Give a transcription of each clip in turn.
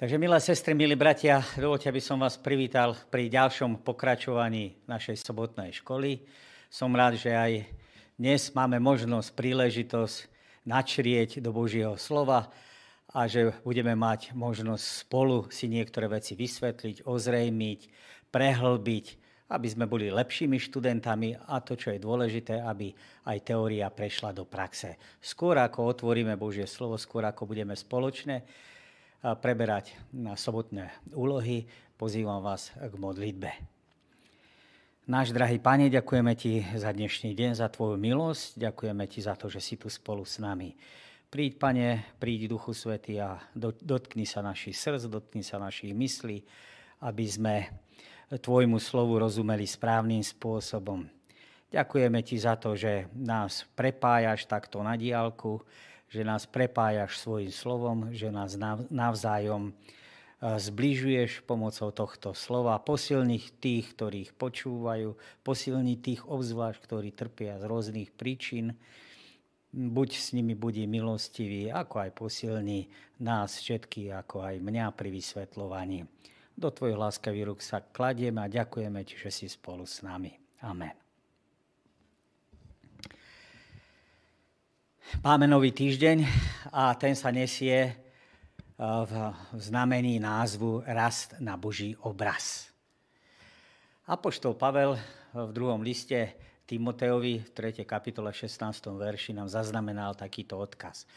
Takže milé sestry, milí bratia, dovolte, aby som vás privítal pri ďalšom pokračovaní našej sobotnej školy. Som rád, že aj dnes máme možnosť, príležitosť načrieť do Božieho slova a že budeme mať možnosť spolu si niektoré veci vysvetliť, ozrejmiť, prehlbiť, aby sme boli lepšími študentami a to, čo je dôležité, aby aj teória prešla do praxe. Skôr ako otvoríme Božie slovo, skôr ako budeme spoločne preberať na sobotné úlohy, pozývam vás k modlitbe. Náš drahý Pane, ďakujeme Ti za dnešný deň, za Tvoju milosť, ďakujeme Ti za to, že si tu spolu s nami. Príď, Pane, príď Duchu Svety a dotkni sa našich srdc, dotkni sa našich myslí, aby sme Tvojmu slovu rozumeli správnym spôsobom. Ďakujeme Ti za to, že nás prepájaš takto na diálku, že nás prepájaš svojim slovom, že nás navzájom e, zbližuješ pomocou tohto slova, posilných tých, ktorých počúvajú, posilní tých obzvlášť, ktorí trpia z rôznych príčin. Buď s nimi budí milostivý, ako aj posilní nás všetky, ako aj mňa pri vysvetľovaní. Do tvojho láskavý rúk sa kladieme a ďakujeme ti, že si spolu s nami. Amen. Máme nový týždeň a ten sa nesie eh, v znamení názvu Rast na Boží obraz. Apoštol Pavel v druhom liste Timoteovi v 3. kapitole 16. verši nám zaznamenal takýto odkaz.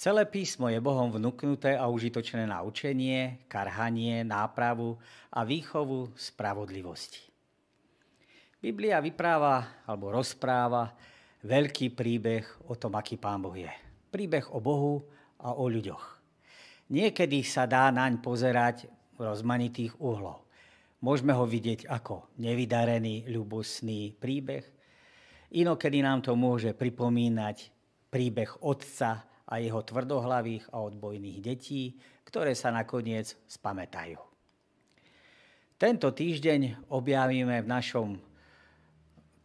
Celé písmo je Bohom vnúknuté a užitočné na učenie, karhanie, nápravu a výchovu spravodlivosti. Biblia vypráva alebo rozpráva veľký príbeh o tom, aký Pán Boh je. Príbeh o Bohu a o ľuďoch. Niekedy sa dá naň pozerať v rozmanitých uhlov. Môžeme ho vidieť ako nevydarený, ľubosný príbeh. Inokedy nám to môže pripomínať príbeh otca a jeho tvrdohlavých a odbojných detí, ktoré sa nakoniec spamätajú. Tento týždeň objavíme v našom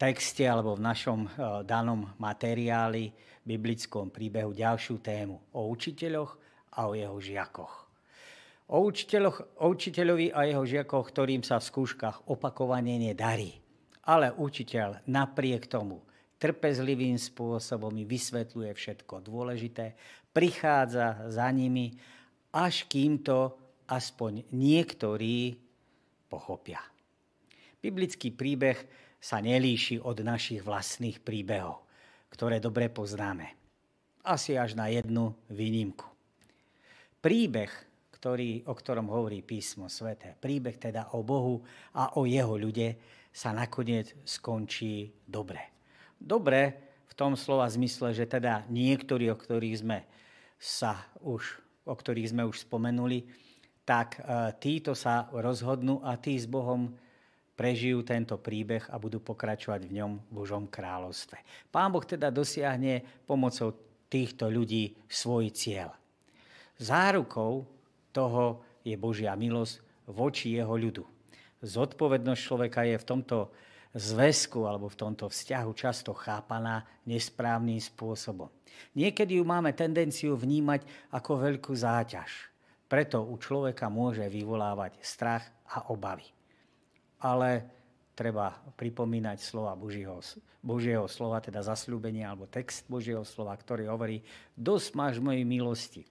texte alebo v našom eh, danom materiáli, biblickom príbehu ďalšiu tému o učiteľoch a o jeho žiakoch. O, učiteľoch, o učiteľovi a jeho žiakoch, ktorým sa v skúškach opakovane nedarí. Ale učiteľ napriek tomu trpezlivým spôsobom mi vysvetľuje všetko dôležité, prichádza za nimi, až kým to aspoň niektorí pochopia. Biblický príbeh sa nelíši od našich vlastných príbehov, ktoré dobre poznáme. Asi až na jednu výnimku. Príbeh, ktorý, o ktorom hovorí písmo svete, príbeh teda o Bohu a o jeho ľude, sa nakoniec skončí dobre. Dobre v tom slova zmysle, že teda niektorí, o ktorých sme sa už, o ktorých sme už spomenuli, tak e, títo sa rozhodnú a tí s Bohom prežijú tento príbeh a budú pokračovať v ňom v Božom kráľovstve. Pán Boh teda dosiahne pomocou týchto ľudí svoj cieľ. Zárukou toho je Božia milosť voči jeho ľudu. Zodpovednosť človeka je v tomto zväzku alebo v tomto vzťahu často chápaná nesprávnym spôsobom. Niekedy ju máme tendenciu vnímať ako veľkú záťaž. Preto u človeka môže vyvolávať strach a obavy ale treba pripomínať slova Božieho, Božieho slova, teda zasľúbenie alebo text Božieho slova, ktorý hovorí, dosť máš mojej milosti.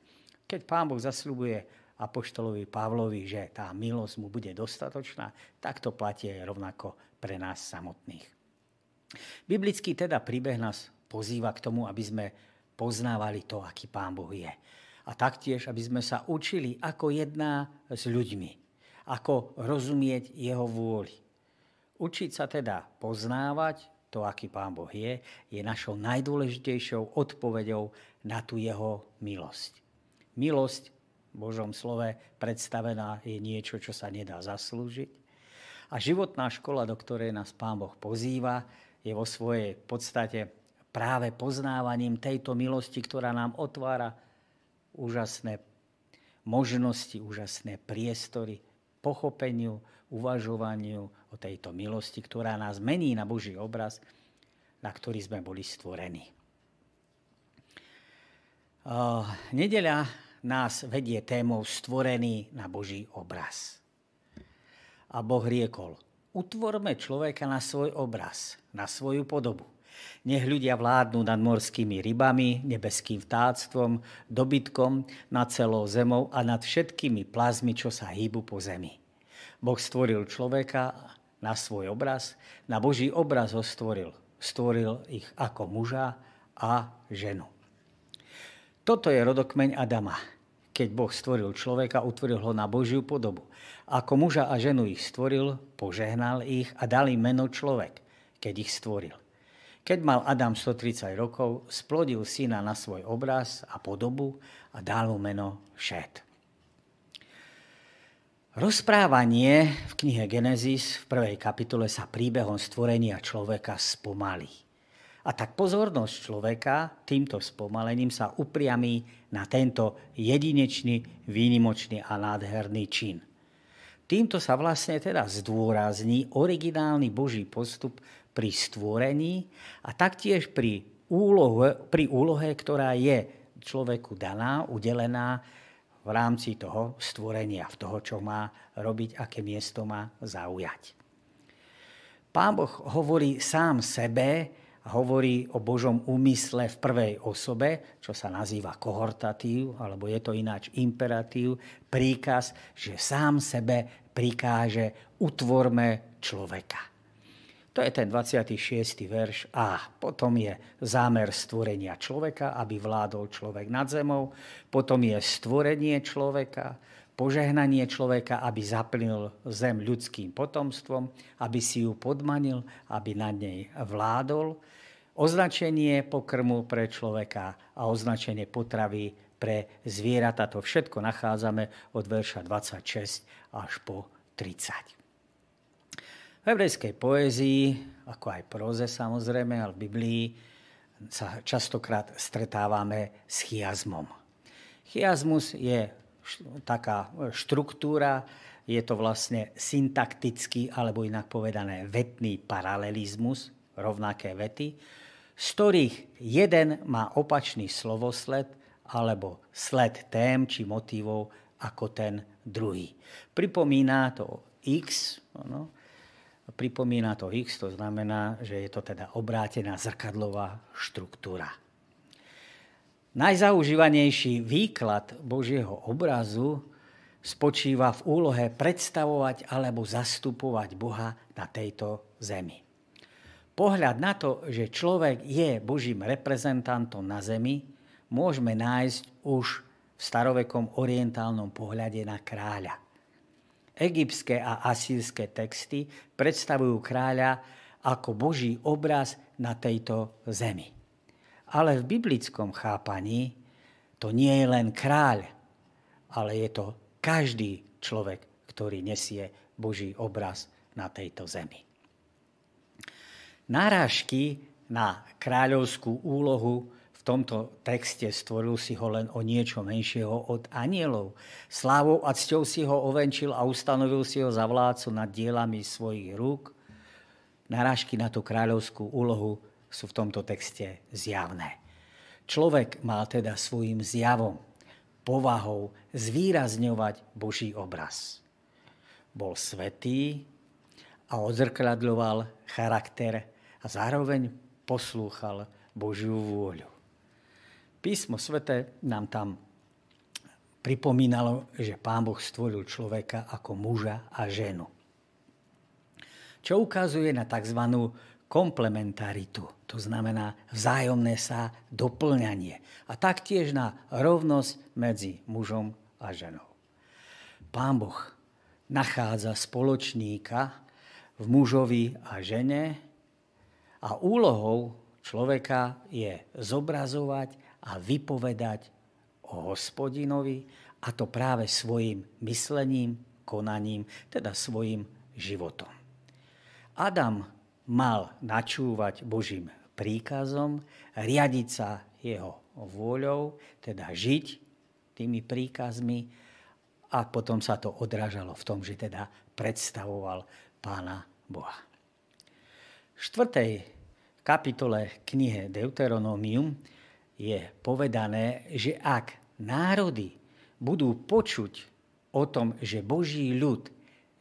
Keď Pán Boh zasľubuje apoštolovi Pavlovi, že tá milosť mu bude dostatočná, tak to platí rovnako pre nás samotných. Biblický teda príbeh nás pozýva k tomu, aby sme poznávali to, aký Pán Boh je. A taktiež, aby sme sa učili, ako jedná s ľuďmi ako rozumieť jeho vôli. Učiť sa teda poznávať to, aký Pán Boh je, je našou najdôležitejšou odpoveďou na tú jeho milosť. Milosť v Božom slove predstavená je niečo, čo sa nedá zaslúžiť. A životná škola, do ktorej nás Pán Boh pozýva, je vo svojej podstate práve poznávaním tejto milosti, ktorá nám otvára úžasné možnosti, úžasné priestory, pochopeniu, uvažovaniu o tejto milosti, ktorá nás mení na Boží obraz, na ktorý sme boli stvorení. Uh, nedeľa nás vedie témou stvorený na Boží obraz. A Boh riekol, utvorme človeka na svoj obraz, na svoju podobu. Nech ľudia vládnu nad morskými rybami, nebeským vtáctvom, dobytkom, nad celou zemou a nad všetkými plazmi, čo sa hýbu po zemi. Boh stvoril človeka na svoj obraz, na Boží obraz ho stvoril. Stvoril ich ako muža a ženu. Toto je rodokmeň Adama. Keď Boh stvoril človeka, utvoril ho na Božiu podobu. Ako muža a ženu ich stvoril, požehnal ich a dal im meno človek, keď ich stvoril. Keď mal Adam 130 rokov, splodil syna na svoj obraz a podobu a dal mu meno Šet. Rozprávanie v knihe Genesis v prvej kapitole sa príbehom stvorenia človeka spomalí. A tak pozornosť človeka týmto spomalením sa upriamí na tento jedinečný, výnimočný a nádherný čin. Týmto sa vlastne teda zdôrazní originálny Boží postup pri stvorení a taktiež pri úlohe, pri úlohe, ktorá je človeku daná, udelená v rámci toho stvorenia, v toho, čo má robiť, aké miesto má zaujať. Pán Boh hovorí sám sebe, hovorí o Božom úmysle v prvej osobe, čo sa nazýva kohortatív, alebo je to ináč imperatív, príkaz, že sám sebe prikáže utvorme človeka. To je ten 26. verš A. Potom je zámer stvorenia človeka, aby vládol človek nad zemou. Potom je stvorenie človeka, požehnanie človeka, aby zaplnil zem ľudským potomstvom, aby si ju podmanil, aby nad nej vládol. Označenie pokrmu pre človeka a označenie potravy pre zvieratá. To všetko nachádzame od verša 26 až po 30. V hebrejskej poézii, ako aj proze samozrejme, ale v Biblii sa častokrát stretávame s chiazmom. Chiazmus je taká štruktúra, je to vlastne syntaktický, alebo inak povedané vetný paralelizmus, rovnaké vety, z ktorých jeden má opačný slovosled alebo sled tém či motivov ako ten druhý. Pripomína to X, no, Pripomína to X, to znamená, že je to teda obrátená zrkadlová štruktúra. Najzaužívanejší výklad Božieho obrazu spočíva v úlohe predstavovať alebo zastupovať Boha na tejto zemi. Pohľad na to, že človek je Božím reprezentantom na zemi, môžeme nájsť už v starovekom orientálnom pohľade na kráľa – Egyptské a asýrske texty predstavujú kráľa ako Boží obraz na tejto zemi. Ale v biblickom chápaní to nie je len kráľ, ale je to každý človek, ktorý nesie Boží obraz na tejto zemi. Nárážky na kráľovskú úlohu tomto texte stvoril si ho len o niečo menšieho od anielov. Slávou a cťou si ho ovenčil a ustanovil si ho za vládcu nad dielami svojich rúk. Narážky na tú kráľovskú úlohu sú v tomto texte zjavné. Človek mal teda svojim zjavom, povahou zvýrazňovať Boží obraz. Bol svetý a odzrkadľoval charakter a zároveň poslúchal Božiu vôľu. Písmo svete nám tam pripomínalo, že Pán Boh stvoril človeka ako muža a ženu. Čo ukazuje na tzv. komplementaritu, to znamená vzájomné sa doplňanie a taktiež na rovnosť medzi mužom a ženou. Pán Boh nachádza spoločníka v mužovi a žene a úlohou človeka je zobrazovať a vypovedať o hospodinovi, a to práve svojim myslením, konaním, teda svojim životom. Adam mal načúvať Božím príkazom, riadiť sa jeho vôľou, teda žiť tými príkazmi a potom sa to odrážalo v tom, že teda predstavoval pána Boha. V štvrtej kapitole knihe Deuteronomium je povedané, že ak národy budú počuť o tom, že Boží ľud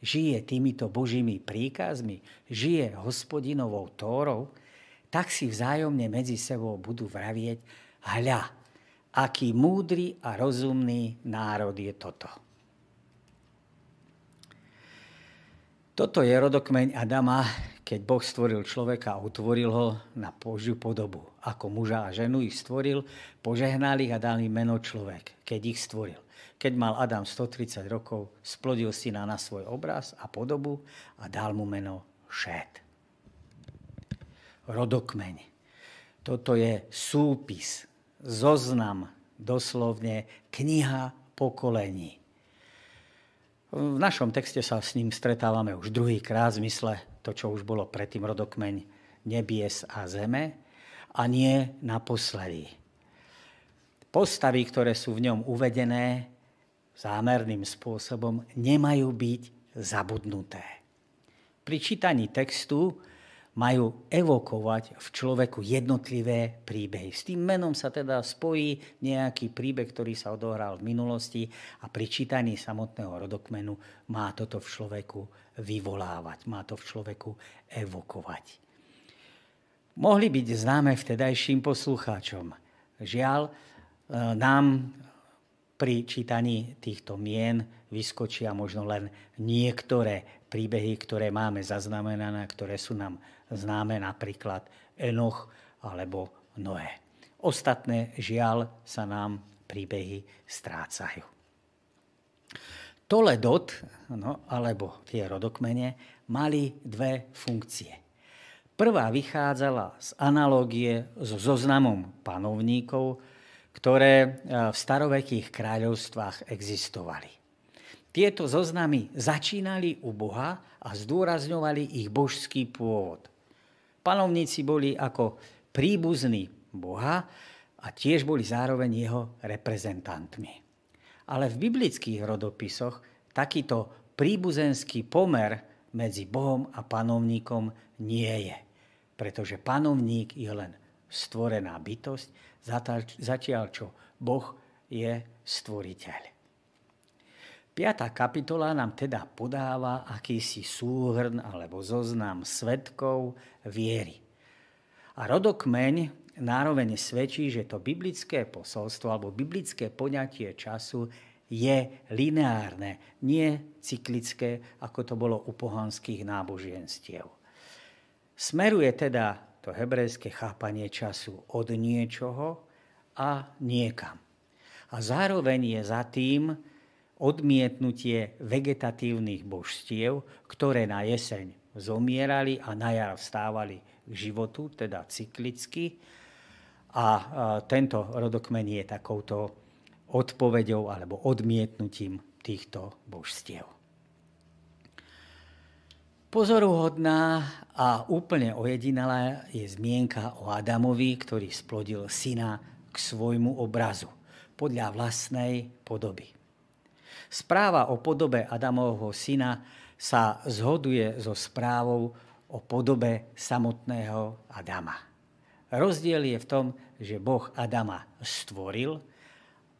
žije týmito Božími príkazmi, žije hospodinovou tórou, tak si vzájomne medzi sebou budú vravieť, hľa, aký múdry a rozumný národ je toto. Toto je rodokmeň Adama, keď Boh stvoril človeka a utvoril ho na Božiu podobu. Ako muža a ženu ich stvoril, požehnal ich a dal im meno človek, keď ich stvoril. Keď mal Adam 130 rokov, splodil syna na svoj obraz a podobu a dal mu meno Šét. Rodokmeň. Toto je súpis, zoznam, doslovne kniha pokolení. V našom texte sa s ním stretávame už druhýkrát v zmysle to, čo už bolo predtým rodokmeň nebies a zeme a nie naposledy. Postavy, ktoré sú v ňom uvedené zámerným spôsobom, nemajú byť zabudnuté. Pri čítaní textu majú evokovať v človeku jednotlivé príbehy. S tým menom sa teda spojí nejaký príbeh, ktorý sa odohral v minulosti a pri čítaní samotného rodokmenu má toto v človeku vyvolávať, má to v človeku evokovať. Mohli byť známe vtedajším poslucháčom. Žiaľ, e, nám pri čítaní týchto mien vyskočia možno len niektoré príbehy, ktoré máme zaznamenané, ktoré sú nám známe napríklad Enoch alebo Noé. Ostatné žiaľ sa nám príbehy strácajú. Toledot, no, alebo tie rodokmene, mali dve funkcie. Prvá vychádzala z analogie so zoznamom panovníkov, ktoré e, v starovekých kráľovstvách existovali. Tieto zoznamy začínali u Boha a zdôrazňovali ich božský pôvod. Panovníci boli ako príbuzní Boha a tiež boli zároveň jeho reprezentantmi. Ale v biblických rodopisoch takýto príbuzenský pomer medzi Bohom a panovníkom nie je. Pretože panovník je len stvorená bytosť, zatiaľ čo Boh je stvoriteľ. 5. kapitola nám teda podáva akýsi súhrn alebo zoznam svetkov viery. A rodokmeň nároveň svedčí, že to biblické posolstvo alebo biblické poňatie času je lineárne, nie cyklické, ako to bolo u pohanských náboženstiev. Smeruje teda to hebrejské chápanie času od niečoho a niekam. A zároveň je za tým odmietnutie vegetatívnych božstiev, ktoré na jeseň zomierali a na jar vstávali k životu, teda cyklicky. A tento rodokmen je takouto odpoveďou alebo odmietnutím týchto božstiev. Pozoruhodná a úplne ojedinalá je zmienka o Adamovi, ktorý splodil syna k svojmu obrazu podľa vlastnej podoby. Správa o podobe Adamovho syna sa zhoduje so správou o podobe samotného Adama. Rozdiel je v tom, že Boh Adama stvoril,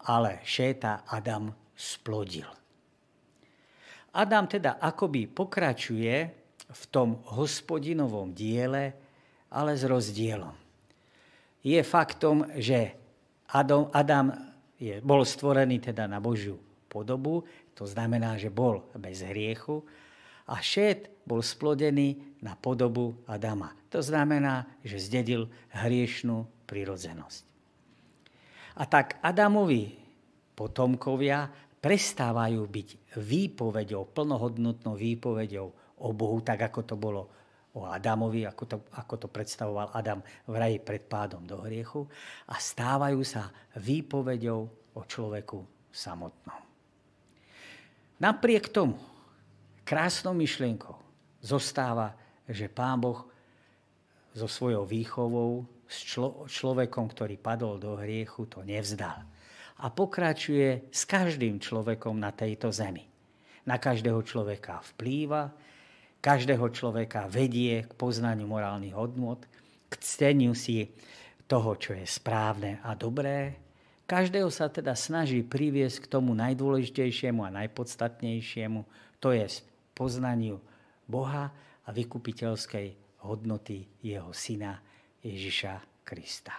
ale šéta Adam splodil. Adam teda akoby pokračuje v tom hospodinovom diele, ale s rozdielom. Je faktom, že Adam, Adam je, bol stvorený teda na Božiu podobu, to znamená, že bol bez hriechu, a Šét bol splodený na podobu Adama. To znamená, že zdedil hriešnú prirodzenosť. A tak Adamovi potomkovia prestávajú byť výpovedou, plnohodnotnou výpovedou o Bohu, tak ako to bolo o Adamovi, ako to, ako to predstavoval Adam v raji pred pádom do hriechu a stávajú sa výpovedou o človeku samotnom. Napriek tomu, krásnou myšlienkou zostáva, že Pán Boh so svojou výchovou, s člo- človekom, ktorý padol do hriechu, to nevzdal. A pokračuje s každým človekom na tejto zemi. Na každého človeka vplýva, každého človeka vedie k poznaniu morálnych hodnot, k cteniu si toho, čo je správne a dobré, Každého sa teda snaží priviesť k tomu najdôležitejšiemu a najpodstatnejšiemu, to je poznaniu Boha a vykupiteľskej hodnoty jeho syna Ježiša Krista.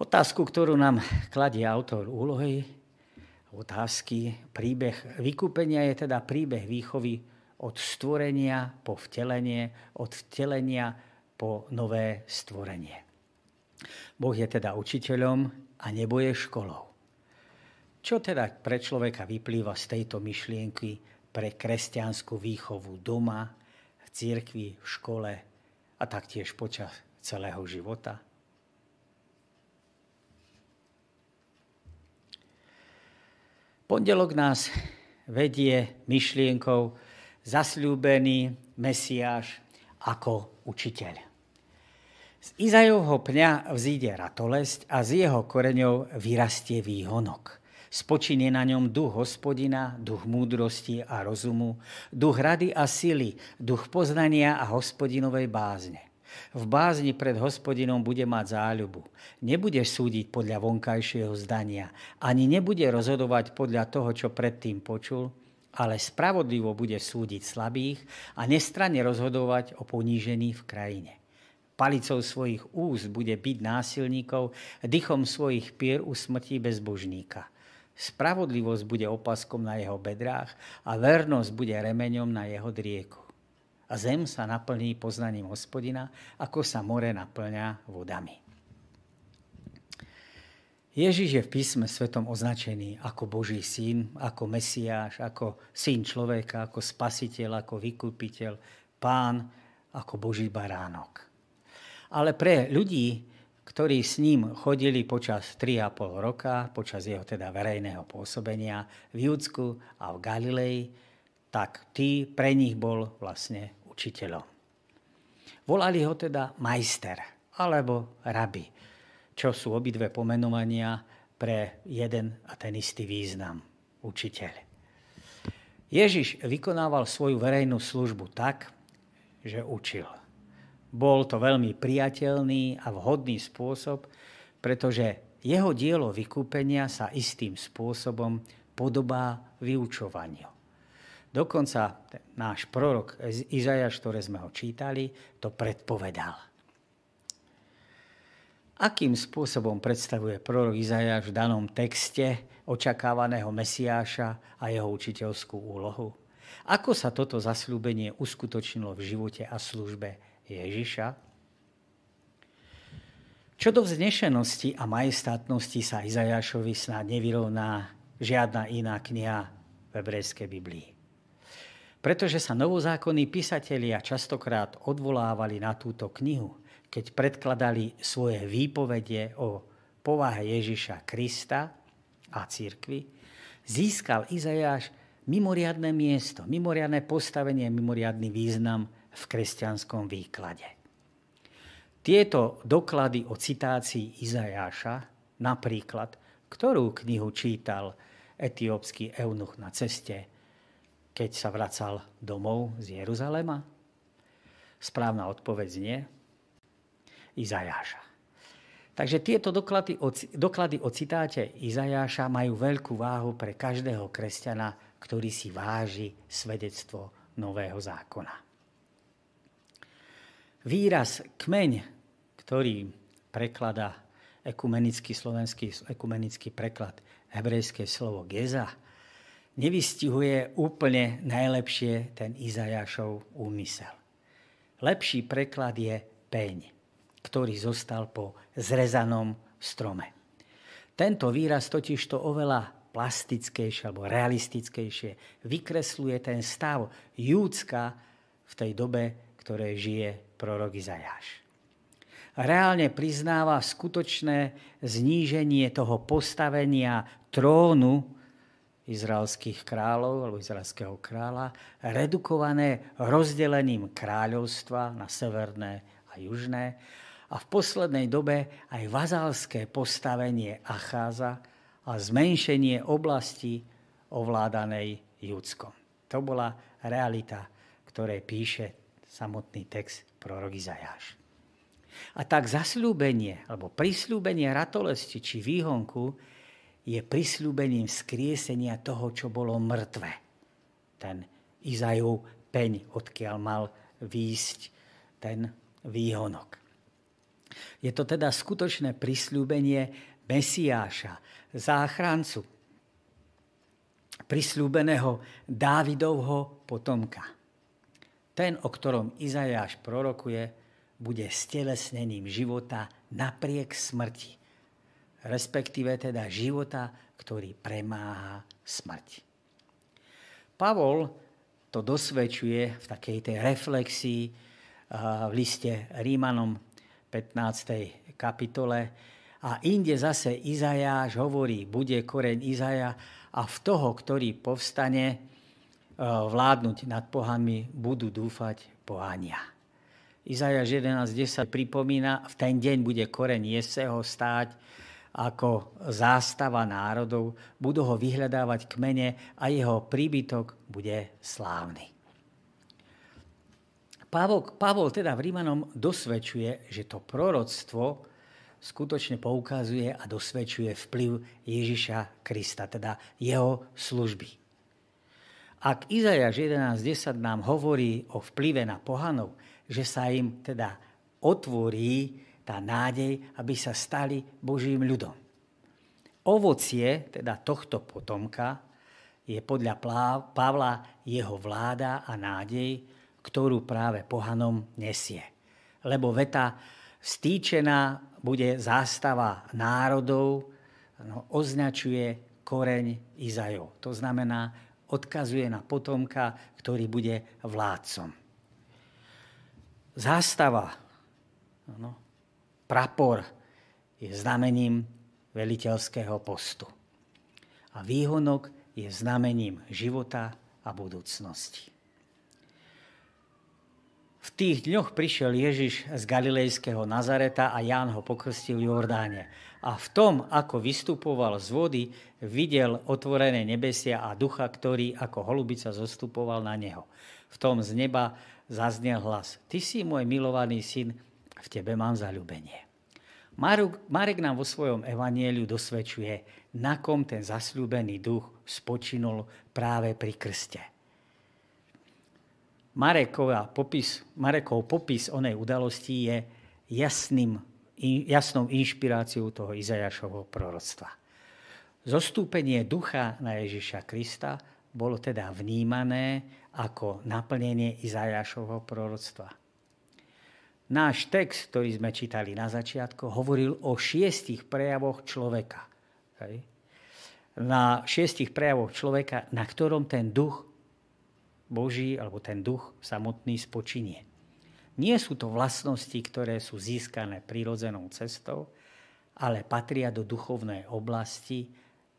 Otázku, ktorú nám kladie autor úlohy, otázky, príbeh vykúpenia je teda príbeh výchovy od stvorenia po vtelenie, od vtelenia po nové stvorenie. Boh je teda učiteľom a nebo je školou. Čo teda pre človeka vyplýva z tejto myšlienky pre kresťanskú výchovu doma, v cirkvi, v škole a taktiež počas celého života? Pondelok nás vedie myšlienkou zasľúbený Mesiáš ako učiteľ. Z Izajovho pňa vzíde ratolesť a z jeho koreňov vyrastie výhonok. Spočinie na ňom duch hospodina, duch múdrosti a rozumu, duch rady a sily, duch poznania a hospodinovej bázne. V bázni pred hospodinom bude mať záľubu. Nebude súdiť podľa vonkajšieho zdania, ani nebude rozhodovať podľa toho, čo predtým počul, ale spravodlivo bude súdiť slabých a nestranne rozhodovať o ponížení v krajine palicou svojich úst bude byť násilníkov, dychom svojich pier usmrtí bezbožníka. Spravodlivosť bude opaskom na jeho bedrách a vernosť bude remeňom na jeho drieku. A zem sa naplní poznaním hospodina, ako sa more naplňa vodami. Ježiš je v písme svetom označený ako Boží syn, ako Mesiáš, ako syn človeka, ako spasiteľ, ako vykúpiteľ, pán, ako Boží baránok. Ale pre ľudí, ktorí s ním chodili počas 3,5 roka, počas jeho teda verejného pôsobenia v Júdsku a v Galilei, tak tí pre nich bol vlastne učiteľom. Volali ho teda majster alebo rabi, čo sú obidve pomenovania pre jeden a ten istý význam, učiteľ. Ježiš vykonával svoju verejnú službu tak, že učil. Bol to veľmi priateľný a vhodný spôsob, pretože jeho dielo vykúpenia sa istým spôsobom podobá vyučovaniu. Dokonca náš prorok Izajaš, ktoré sme ho čítali, to predpovedal. Akým spôsobom predstavuje prorok Izajaš v danom texte očakávaného Mesiáša a jeho učiteľskú úlohu? Ako sa toto zasľúbenie uskutočnilo v živote a službe Ježiša. Čo do vznešenosti a majestátnosti sa Izajašovi snáď nevyrovná žiadna iná kniha v hebrejskej Biblii. Pretože sa novozákonní písatelia častokrát odvolávali na túto knihu, keď predkladali svoje výpovede o povahe Ježiša Krista a církvy, získal Izajáš mimoriadné miesto, mimoriadné postavenie, mimoriadný význam v kresťanskom výklade. Tieto doklady o citácii Izajáša, napríklad, ktorú knihu čítal etiópsky eunuch na ceste, keď sa vracal domov z Jeruzalema? Správna odpoveď znie Izajáša. Takže tieto doklady o, doklady o citáte Izajáša majú veľkú váhu pre každého kresťana, ktorý si váži svedectvo Nového zákona. Výraz kmeň, ktorý prekladá ekumenický slovenský ekumenický preklad hebrejské slovo geza, nevystihuje úplne najlepšie ten Izajašov úmysel. Lepší preklad je peň, ktorý zostal po zrezanom strome. Tento výraz totiž to oveľa plastickejšie alebo realistickejšie vykresluje ten stav Júcka v tej dobe, ktoré žije prorok Izajáš. Reálne priznáva skutočné zníženie toho postavenia trónu izraelských kráľov alebo izraelského kráľa, redukované rozdelením kráľovstva na severné a južné a v poslednej dobe aj vazalské postavenie Acháza a zmenšenie oblasti ovládanej Judskom. To bola realita, ktoré píše samotný text prorok Izajáš. A tak zasľúbenie, alebo prislúbenie ratolesti či výhonku je prislúbením skriesenia toho, čo bolo mŕtve. Ten Izajov peň, odkiaľ mal výjsť ten výhonok. Je to teda skutočné prislúbenie Mesiáša, záchrancu, prislúbeného Dávidovho potomka. Ten, o ktorom Izajáš prorokuje, bude stelesnením života napriek smrti. Respektíve teda života, ktorý premáha smrť. Pavol to dosvedčuje v takej tej reflexii v liste Rímanom 15. kapitole. A inde zase Izajáš hovorí, bude koreň Izaja a v toho, ktorý povstane vládnuť nad pohanmi, budú dúfať pohania. Izajáš 11.10 pripomína, v ten deň bude koreň Jeseho stáť ako zástava národov, budú ho vyhľadávať kmene a jeho príbytok bude slávny. Pavol, Pavol teda v Rímanom dosvedčuje, že to proroctvo skutočne poukazuje a dosvedčuje vplyv Ježiša Krista, teda jeho služby. Ak Izajaš 11.10 nám hovorí o vplyve na pohanov, že sa im teda otvorí tá nádej, aby sa stali Božím ľudom. Ovocie, teda tohto potomka, je podľa Pavla jeho vláda a nádej, ktorú práve pohanom nesie. Lebo veta stýčená bude zástava národov, no, označuje koreň Izajov. To znamená, odkazuje na potomka, ktorý bude vládcom. Zástava, no, prapor je znamením veliteľského postu. A výhonok je znamením života a budúcnosti. V tých dňoch prišiel Ježiš z galilejského Nazareta a Ján ho pokrstil v Jordáne. A v tom, ako vystupoval z vody, videl otvorené nebesia a ducha, ktorý ako holubica zostupoval na neho. V tom z neba zaznel hlas. Ty si môj milovaný syn, v tebe mám zalúbenie. Marek nám vo svojom evanieliu dosvedčuje, na kom ten zasľúbený duch spočinul práve pri krste. Marekova popis, Marekov popis onej udalosti je jasným, jasnou inšpiráciou toho Izajašovho proroctva. Zostúpenie ducha na Ježiša Krista bolo teda vnímané ako naplnenie Izajašovho proroctva. Náš text, ktorý sme čítali na začiatku, hovoril o šiestich prejavoch človeka. Hej. Na šiestich prejavoch človeka, na ktorom ten duch Boží alebo ten duch samotný spočinie. Nie sú to vlastnosti, ktoré sú získané prirodzenou cestou, ale patria do duchovnej oblasti,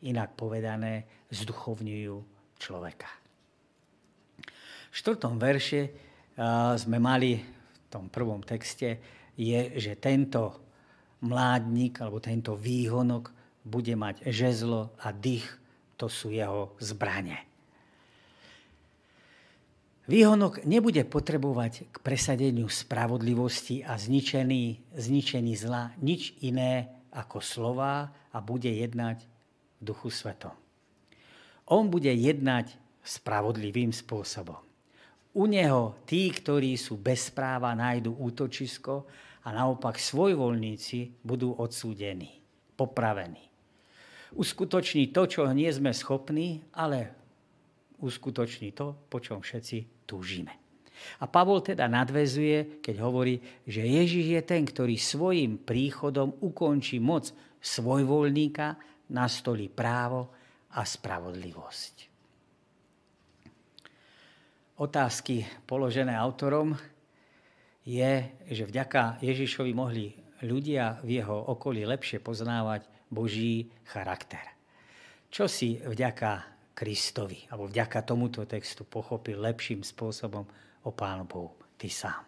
inak povedané, zduchovňujú človeka. V štvrtom verše sme mali v tom prvom texte, je, že tento mládnik alebo tento výhonok bude mať žezlo a dých, to sú jeho zbranie. Výhonok nebude potrebovať k presadeniu spravodlivosti a zničený, zničený zla nič iné ako slova a bude jednať v duchu svetom. On bude jednať spravodlivým spôsobom. U neho tí, ktorí sú bez práva, nájdu útočisko a naopak svojvoľníci budú odsúdení, popravení. Uskutoční to, čo nie sme schopní, ale uskutoční to, po čom všetci túžime. A Pavol teda nadvezuje, keď hovorí, že Ježiš je ten, ktorý svojim príchodom ukončí moc svojvoľníka, nastolí právo a spravodlivosť. Otázky položené autorom je, že vďaka Ježišovi mohli ľudia v jeho okolí lepšie poznávať Boží charakter. Čo si vďaka Kristovi, alebo vďaka tomuto textu pochopil lepším spôsobom o Pánu Bohu, ty sám.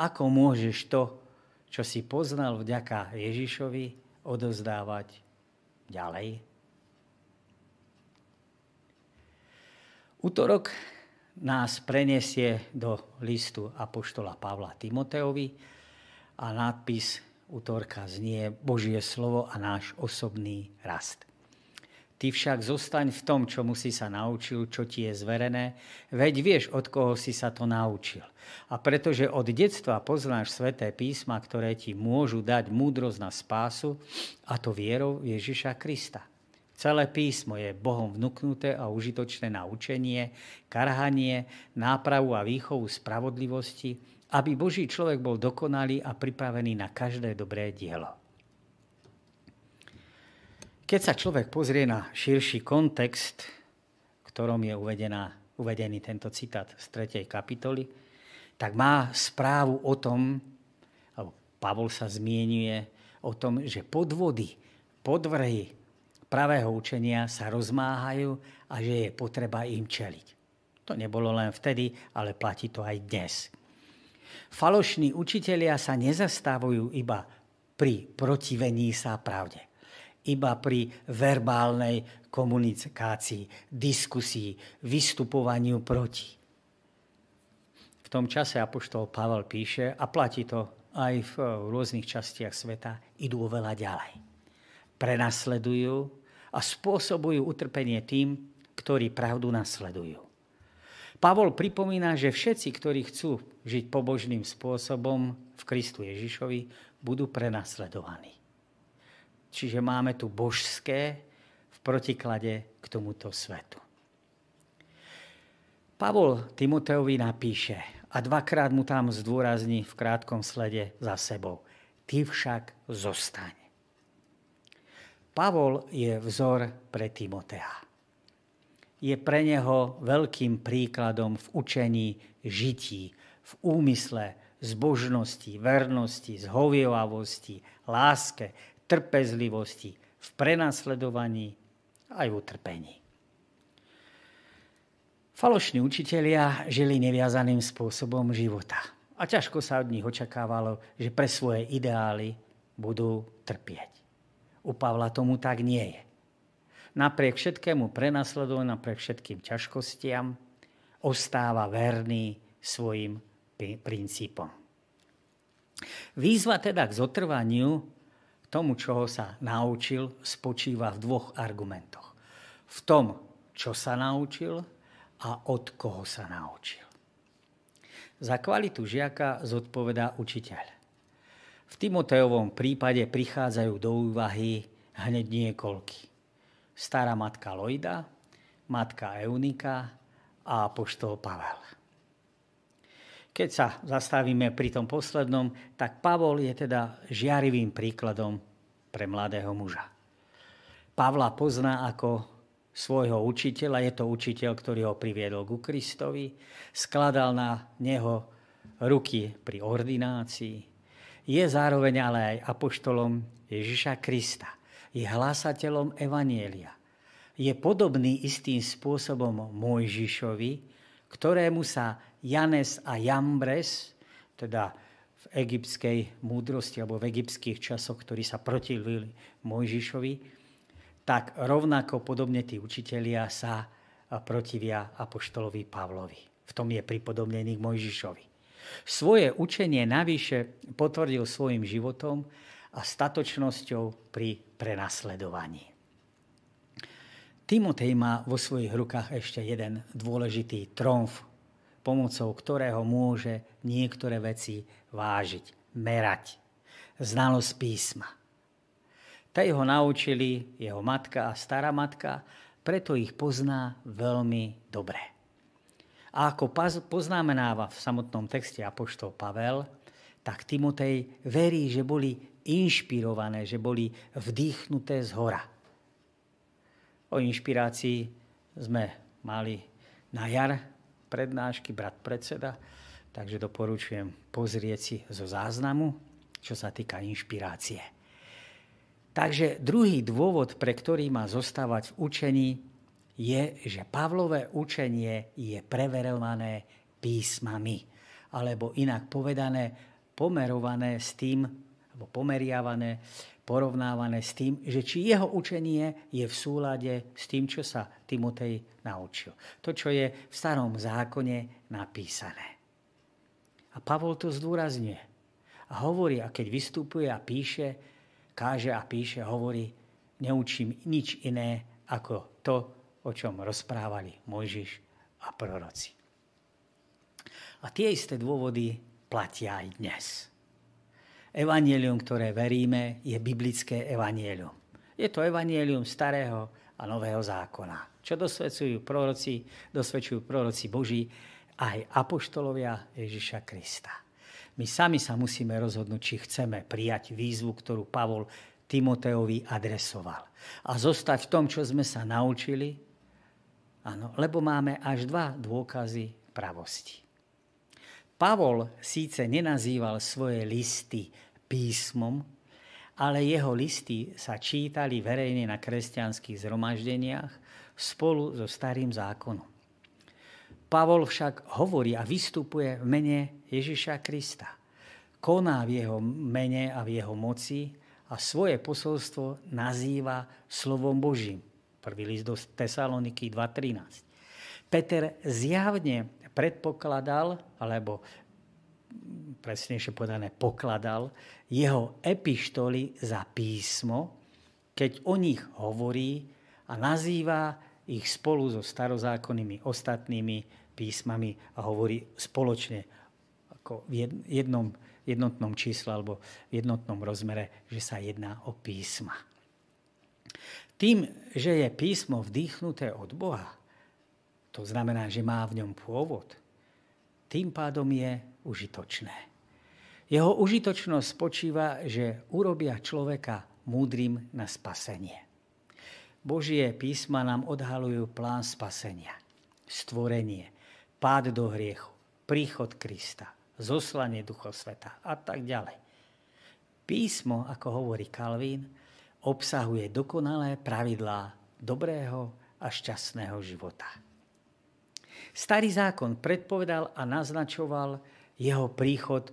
Ako môžeš to, čo si poznal vďaka Ježišovi, odozdávať ďalej? Útorok nás preniesie do listu Apoštola Pavla Timoteovi a nadpis útorka znie Božie slovo a náš osobný rast. Ty však zostaň v tom, čomu si sa naučil, čo ti je zverené, veď vieš, od koho si sa to naučil. A pretože od detstva poznáš sveté písma, ktoré ti môžu dať múdrosť na spásu, a to vierou Ježiša Krista. Celé písmo je Bohom vnúknuté a užitočné na učenie, karhanie, nápravu a výchovu spravodlivosti, aby Boží človek bol dokonalý a pripravený na každé dobré dielo. Keď sa človek pozrie na širší kontext, v ktorom je uvedená, uvedený tento citát z 3. kapitoly, tak má správu o tom, alebo Pavol sa zmienuje o tom, že podvody, podvrhy pravého učenia sa rozmáhajú a že je potreba im čeliť. To nebolo len vtedy, ale platí to aj dnes. Falošní učitelia sa nezastávajú iba pri protivení sa pravde iba pri verbálnej komunikácii, diskusii, vystupovaniu proti. V tom čase apoštol Pavel píše, a platí to aj v rôznych častiach sveta, idú oveľa ďalej. Prenasledujú a spôsobujú utrpenie tým, ktorí pravdu nasledujú. Pavol pripomína, že všetci, ktorí chcú žiť pobožným spôsobom v Kristu Ježišovi, budú prenasledovaní. Čiže máme tu božské v protiklade k tomuto svetu. Pavol Timoteovi napíše a dvakrát mu tam zdôrazní v krátkom slede za sebou. Ty však zostaň. Pavol je vzor pre Timotea. Je pre neho veľkým príkladom v učení žití, v úmysle, zbožnosti, vernosti, zhovievavosti, láske, trpezlivosti, v prenasledovaní aj v utrpení. Falošní učitelia žili neviazaným spôsobom života a ťažko sa od nich očakávalo, že pre svoje ideály budú trpieť. U Pavla tomu tak nie je. Napriek všetkému prenasledovaniu, napriek všetkým ťažkostiam, ostáva verný svojim princípom. Výzva teda k zotrvaniu tomu, čoho sa naučil, spočíva v dvoch argumentoch. V tom, čo sa naučil a od koho sa naučil. Za kvalitu žiaka zodpovedá učiteľ. V Timoteovom prípade prichádzajú do úvahy hneď niekoľky. Stará matka Lojda, matka Eunika a apoštol Pavel. Keď sa zastavíme pri tom poslednom, tak Pavol je teda žiarivým príkladom pre mladého muža. Pavla pozná ako svojho učiteľa, je to učiteľ, ktorý ho priviedol ku Kristovi, skladal na neho ruky pri ordinácii, je zároveň ale aj apoštolom Ježiša Krista, je hlásateľom Evanielia. Je podobný istým spôsobom Mojžišovi, ktorému sa Janes a Jambres, teda v egyptskej múdrosti alebo v egyptských časoch, ktorí sa protivili Mojžišovi, tak rovnako podobne tí učitelia sa protivia apoštolovi Pavlovi. V tom je pripodobnený k Mojžišovi. Svoje učenie navyše potvrdil svojim životom a statočnosťou pri prenasledovaní. Timotej má vo svojich rukách ešte jeden dôležitý tromf pomocou ktorého môže niektoré veci vážiť, merať. Znalosť písma. Tej ho naučili jeho matka a stará matka, preto ich pozná veľmi dobre. A ako poznamenáva v samotnom texte Apoštol Pavel, tak Timotej verí, že boli inšpirované, že boli vdýchnuté z hora. O inšpirácii sme mali na jar prednášky, brat predseda, takže doporučujem pozrieť si zo záznamu, čo sa týka inšpirácie. Takže druhý dôvod, pre ktorý má zostávať v učení, je, že Pavlové učenie je preverované písmami, alebo inak povedané, pomerované s tým, alebo pomeriavané porovnávané s tým, že či jeho učenie je v súlade s tým, čo sa Timotej naučil. To, čo je v starom zákone napísané. A Pavol to zdôrazňuje. A hovorí, a keď vystupuje a píše, káže a píše, hovorí, neučím nič iné ako to, o čom rozprávali Mojžiš a proroci. A tie isté dôvody platia aj dnes. Evangelium, ktoré veríme, je biblické evangelium. Je to evangelium starého a nového zákona. Čo dosvedčujú proroci, dosvedčujú proroci Boží, aj apoštolovia Ježiša Krista. My sami sa musíme rozhodnúť, či chceme prijať výzvu, ktorú Pavol Timoteovi adresoval. A zostať v tom, čo sme sa naučili, áno, lebo máme až dva dôkazy pravosti. Pavol síce nenazýval svoje listy písmom, ale jeho listy sa čítali verejne na kresťanských zhromaždeniach spolu so starým zákonom. Pavol však hovorí a vystupuje v mene Ježiša Krista. Koná v jeho mene a v jeho moci a svoje posolstvo nazýva slovom Božím. Prvý list do Tesaloniky 2.13. Peter zjavne predpokladal, alebo presnejšie povedané pokladal, jeho epištoly za písmo, keď o nich hovorí a nazýva ich spolu so starozákonnými ostatnými písmami a hovorí spoločne ako v jednom, jednotnom čísle alebo v jednotnom rozmere, že sa jedná o písma. Tým, že je písmo vdýchnuté od Boha, to znamená, že má v ňom pôvod, tým pádom je užitočné. Jeho užitočnosť spočíva, že urobia človeka múdrym na spasenie. Božie písma nám odhalujú plán spasenia, stvorenie, pád do hriechu, príchod Krista, zoslanie Ducha Sveta a tak ďalej. Písmo, ako hovorí Kalvín, obsahuje dokonalé pravidlá dobrého a šťastného života. Starý zákon predpovedal a naznačoval jeho príchod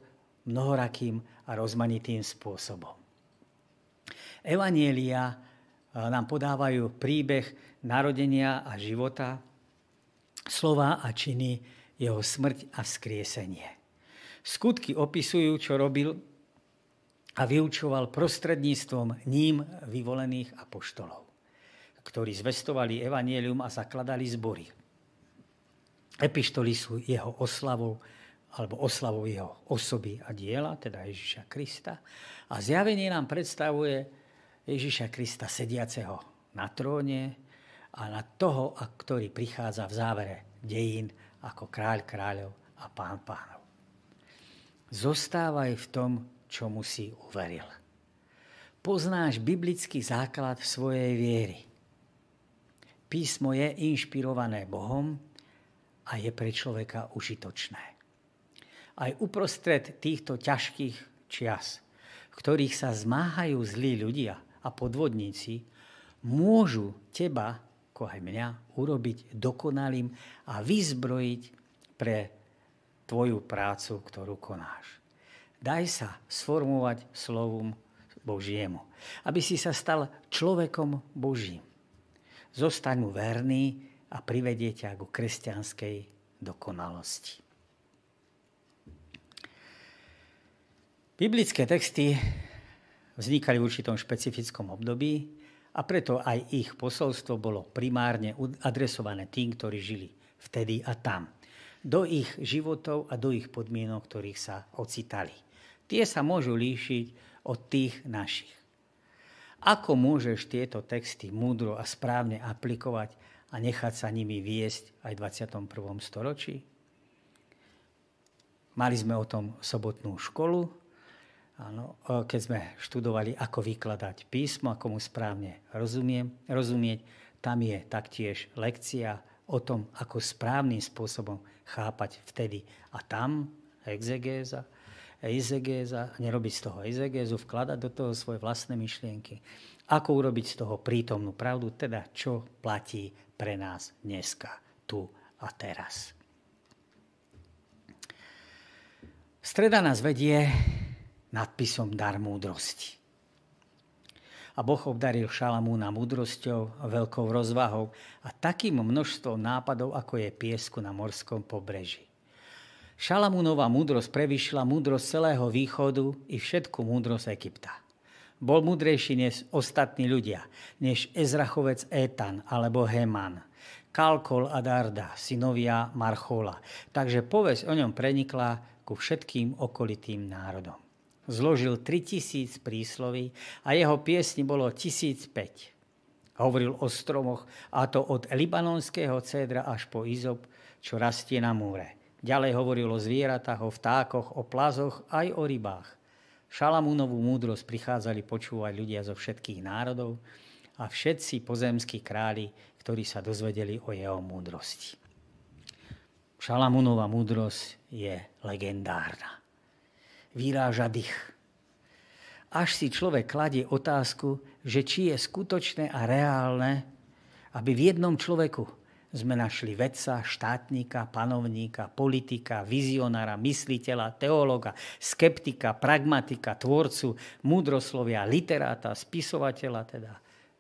mnohorakým a rozmanitým spôsobom. Evanielia eh, nám podávajú príbeh narodenia a života, slova a činy jeho smrť a vzkriesenie. Skutky opisujú, čo robil a vyučoval prostredníctvom ním vyvolených apoštolov, ktorí zvestovali evanielium a zakladali zbory. Epištoly sú jeho oslavou alebo oslavou jeho osoby a diela, teda Ježiša Krista. A zjavenie nám predstavuje Ježiša Krista sediaceho na tróne a na toho, ktorý prichádza v závere dejín ako kráľ kráľov a pán pánov. Zostávaj v tom, čo si uveril. Poznáš biblický základ svojej viery. Písmo je inšpirované Bohom a je pre človeka užitočné. Aj uprostred týchto ťažkých čias, v ktorých sa zmáhajú zlí ľudia a podvodníci, môžu teba, ako aj mňa, urobiť dokonalým a vyzbrojiť pre tvoju prácu, ktorú konáš. Daj sa sformovať slovom Božiemu, aby si sa stal človekom Božím. Zostaň mu verný a privedie ťa ku kresťanskej dokonalosti. Biblické texty vznikali v určitom špecifickom období a preto aj ich posolstvo bolo primárne adresované tým, ktorí žili vtedy a tam. Do ich životov a do ich podmienok, ktorých sa ocitali. Tie sa môžu líšiť od tých našich. Ako môžeš tieto texty múdro a správne aplikovať a nechať sa nimi viesť aj v 21. storočí? Mali sme o tom sobotnú školu, áno, keď sme študovali, ako vykladať písmo, ako mu správne rozumiem, rozumieť. Tam je taktiež lekcia o tom, ako správnym spôsobom chápať vtedy a tam exegéza, exegéza, nerobiť z toho exegézu, vkladať do toho svoje vlastné myšlienky. Ako urobiť z toho prítomnú pravdu, teda čo platí pre nás dneska, tu a teraz. Streda nás vedie nadpisom Dar múdrosti. A Boh obdaril Šalamúna múdrosťou, veľkou rozvahou a takým množstvom nápadov, ako je piesku na morskom pobreží. Šalamúnová múdrosť prevyšla múdrosť celého východu i všetku múdrosť Egypta. Bol múdrejší než ostatní ľudia, než Ezrachovec Etan alebo Heman, Kalkol a Darda, synovia Marchola. Takže povesť o ňom prenikla ku všetkým okolitým národom. Zložil 3000 prísloví a jeho piesni bolo 1005. Hovoril o stromoch, a to od libanonského cédra až po izop, čo rastie na múre. Ďalej hovoril o zvieratách, o vtákoch, o plazoch, aj o rybách. Šalamúnovú múdrosť prichádzali počúvať ľudia zo všetkých národov a všetci pozemskí králi, ktorí sa dozvedeli o jeho múdrosti. Šalamúnová múdrosť je legendárna. Vyráža dých. Až si človek kladie otázku, že či je skutočné a reálne, aby v jednom človeku sme našli vedca, štátnika, panovníka, politika, vizionára, mysliteľa, teológa, skeptika, pragmatika, tvorcu, múdroslovia, literáta, spisovateľa, teda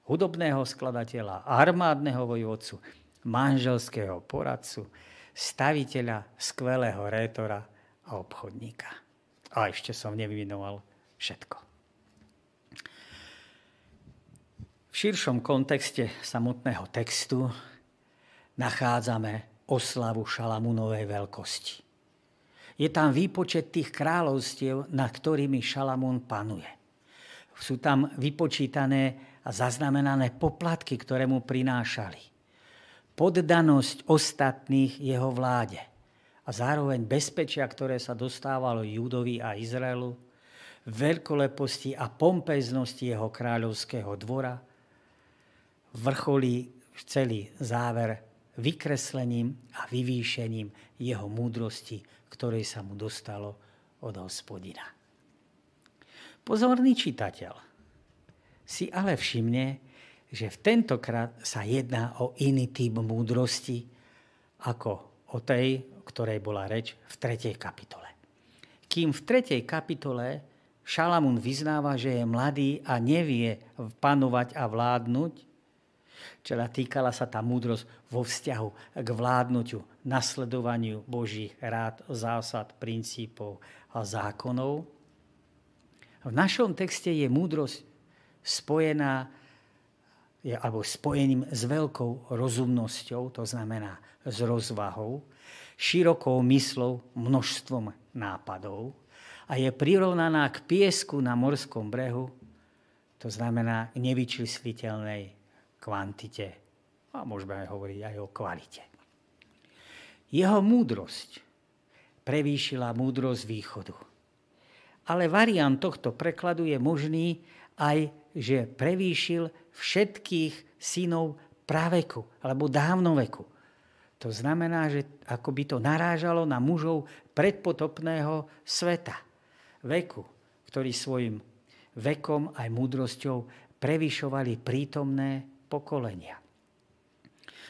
hudobného skladateľa, armádneho vojvodcu, manželského poradcu, staviteľa, skvelého rétora a obchodníka. A ešte som nevyvinoval všetko. V širšom kontexte samotného textu nachádzame oslavu Šalamúnovej veľkosti. Je tam výpočet tých kráľovstiev, nad ktorými Šalamún panuje. Sú tam vypočítané a zaznamenané poplatky, ktoré mu prinášali. Poddanosť ostatných jeho vláde a zároveň bezpečia, ktoré sa dostávalo Júdovi a Izraelu, veľkoleposti a pompeznosti jeho kráľovského dvora, vrcholí celý záver vykreslením a vyvýšením jeho múdrosti, ktorej sa mu dostalo od hospodina. Pozorný čitateľ si ale všimne, že v tentokrát sa jedná o iný typ múdrosti ako o tej, ktorej bola reč v 3. kapitole. Kým v 3. kapitole Šalamún vyznáva, že je mladý a nevie panovať a vládnuť, Čela týkala sa tá múdrosť vo vzťahu k vládnutiu, nasledovaniu Božích rád, zásad, princípov a zákonov. V našom texte je múdrosť spojená je, alebo spojením s veľkou rozumnosťou, to znamená s rozvahou, širokou myslou, množstvom nápadov a je prirovnaná k piesku na morskom brehu, to znamená k nevyčísliteľnej kvantite a môžeme aj hovoriť aj o kvalite. Jeho múdrosť prevýšila múdrosť východu. Ale variant tohto prekladu je možný aj, že prevýšil všetkých synov praveku alebo dávnoveku. To znamená, že ako by to narážalo na mužov predpotopného sveta, veku, ktorí svojim vekom aj múdrosťou prevyšovali prítomné pokolenia.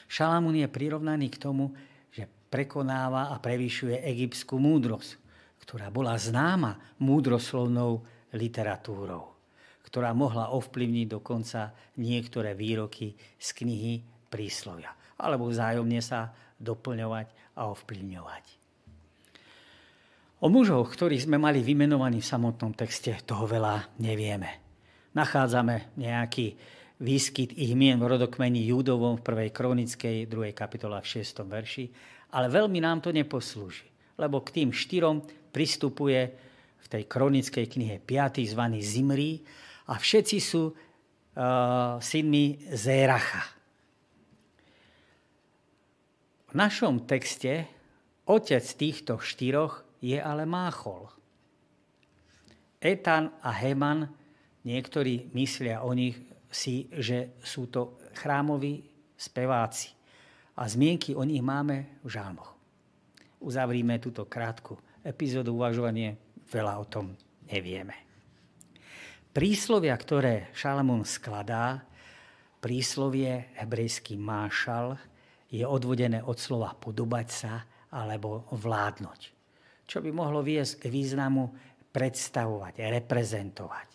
Šalamún je prirovnaný k tomu, že prekonáva a prevyšuje egyptskú múdrosť, ktorá bola známa múdroslovnou literatúrou, ktorá mohla ovplyvniť dokonca niektoré výroky z knihy príslovia, alebo vzájomne sa doplňovať a ovplyvňovať. O mužoch, ktorých sme mali vymenovaní v samotnom texte, toho veľa nevieme. Nachádzame nejaký výskyt ich mien v rodokmeni Júdovom v 1. kronickej 2. kapitola v 6. verši, ale veľmi nám to neposlúži, lebo k tým štyrom pristupuje v tej kronickej knihe 5. zvaný Zimri a všetci sú uh, synmi Zéracha. V našom texte otec týchto štyroch je ale Máchol. Etan a Heman, niektorí myslia o nich, si, že sú to chrámoví speváci. A zmienky o nich máme v žálmoch. Uzavrime túto krátku epizódu uvažovanie, veľa o tom nevieme. Príslovia, ktoré Šalamún skladá, príslovie hebrejský mášal, je odvodené od slova podobať sa alebo vládnuť. Čo by mohlo viesť k významu predstavovať, reprezentovať.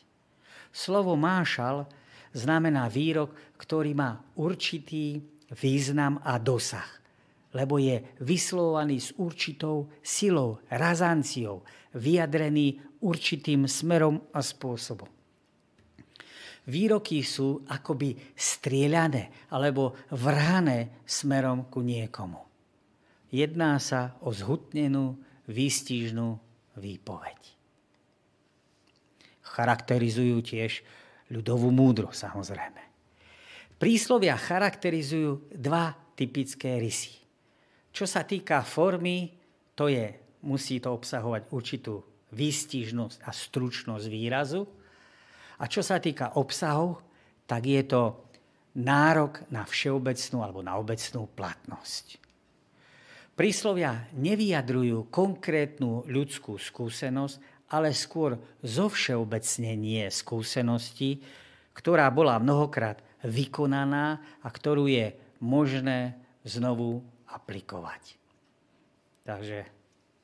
Slovo mášal znamená výrok, ktorý má určitý význam a dosah. lebo je vyslovovaný s určitou silou, razanciou, vyjadrený určitým smerom a spôsobom. Výroky sú akoby strieľané alebo vrhané smerom ku niekomu. Jedná sa o zhutnenú, výstižnú výpoveď. Charakterizujú tiež ľudovú múdru, samozrejme. Príslovia charakterizujú dva typické rysy. Čo sa týka formy, to je, musí to obsahovať určitú výstižnosť a stručnosť výrazu. A čo sa týka obsahov, tak je to nárok na všeobecnú alebo na obecnú platnosť. Príslovia nevyjadrujú konkrétnu ľudskú skúsenosť, ale skôr zovšeobecnenie skúsenosti, ktorá bola mnohokrát vykonaná a ktorú je možné znovu aplikovať. Takže,